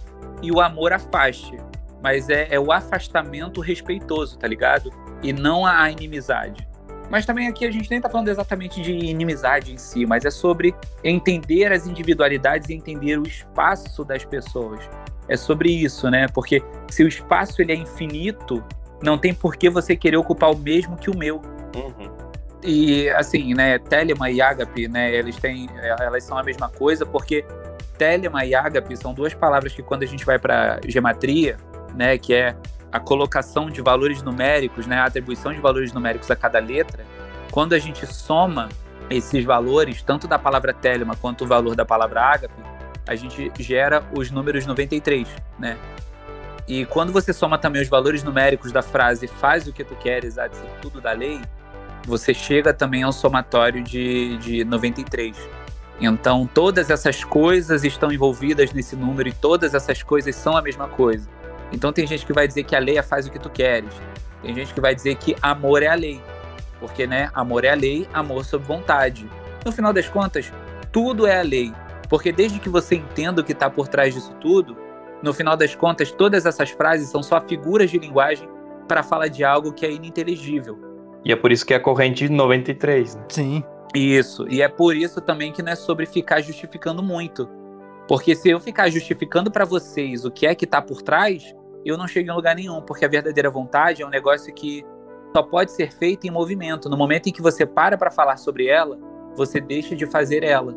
e o amor afaste. Mas é, é o afastamento respeitoso, tá ligado? E não a inimizade. Mas também aqui a gente nem está falando exatamente de inimizade em si, mas é sobre entender as individualidades e entender o espaço das pessoas. É sobre isso, né? Porque se o espaço ele é infinito, não tem por que você querer ocupar o mesmo que o meu. Uhum. E assim, né, Telema e Agape, né, eles têm, elas são a mesma coisa, porque Telema e Agape são duas palavras que quando a gente vai para gematria, né, que é a colocação de valores numéricos, né, a atribuição de valores numéricos a cada letra, quando a gente soma esses valores, tanto da palavra telema quanto o valor da palavra ágape, a gente gera os números 93, né? E quando você soma também os valores numéricos da frase faz o que tu queres, há de ser tudo da lei, você chega também ao somatório de, de 93. Então, todas essas coisas estão envolvidas nesse número e todas essas coisas são a mesma coisa. Então tem gente que vai dizer que a lei é faz o que tu queres. Tem gente que vai dizer que amor é a lei. Porque, né, amor é a lei, amor sob vontade. No final das contas, tudo é a lei. Porque desde que você entenda o que está por trás disso tudo, no final das contas, todas essas frases são só figuras de linguagem para falar de algo que é ininteligível. E é por isso que é a corrente 93, né? Sim. Isso. E é por isso também que não é sobre ficar justificando muito. Porque se eu ficar justificando para vocês o que é que está por trás, eu não chego em lugar nenhum, porque a verdadeira vontade é um negócio que só pode ser feito em movimento. No momento em que você para para falar sobre ela, você deixa de fazer ela.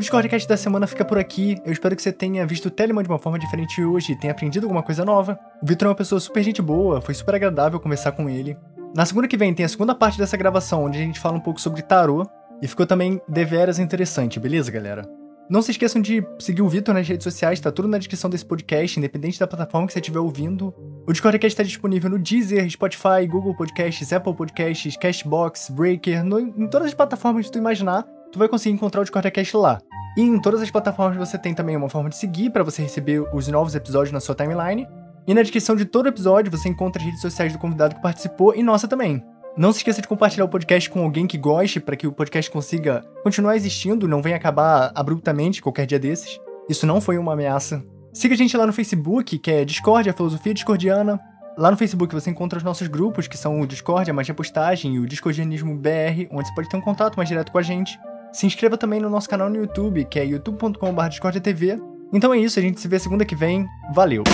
O Discordcast da semana fica por aqui. Eu espero que você tenha visto o Telemann de uma forma diferente hoje, tenha aprendido alguma coisa nova. O Vitor é uma pessoa super gente boa, foi super agradável conversar com ele. Na segunda que vem tem a segunda parte dessa gravação, onde a gente fala um pouco sobre tarô, e ficou também deveras interessante, beleza, galera? Não se esqueçam de seguir o Vitor nas redes sociais, tá tudo na descrição desse podcast, independente da plataforma que você estiver ouvindo. O Discordcast está disponível no Deezer, Spotify, Google Podcasts, Apple Podcasts, Cashbox, Breaker, no, em todas as plataformas que tu imaginar tu vai conseguir encontrar o Discordcast lá. E em todas as plataformas você tem também uma forma de seguir para você receber os novos episódios na sua timeline. E na descrição de todo episódio você encontra as redes sociais do convidado que participou e nossa também. Não se esqueça de compartilhar o podcast com alguém que goste para que o podcast consiga continuar existindo, não venha acabar abruptamente qualquer dia desses. Isso não foi uma ameaça. Siga a gente lá no Facebook, que é Discord, a Filosofia Discordiana. Lá no Facebook você encontra os nossos grupos, que são o Discord, a Magia Postagem e o Discordianismo BR, onde você pode ter um contato mais direto com a gente. Se inscreva também no nosso canal no YouTube, que é youtube.com.br. Então é isso, a gente se vê segunda que vem. Valeu!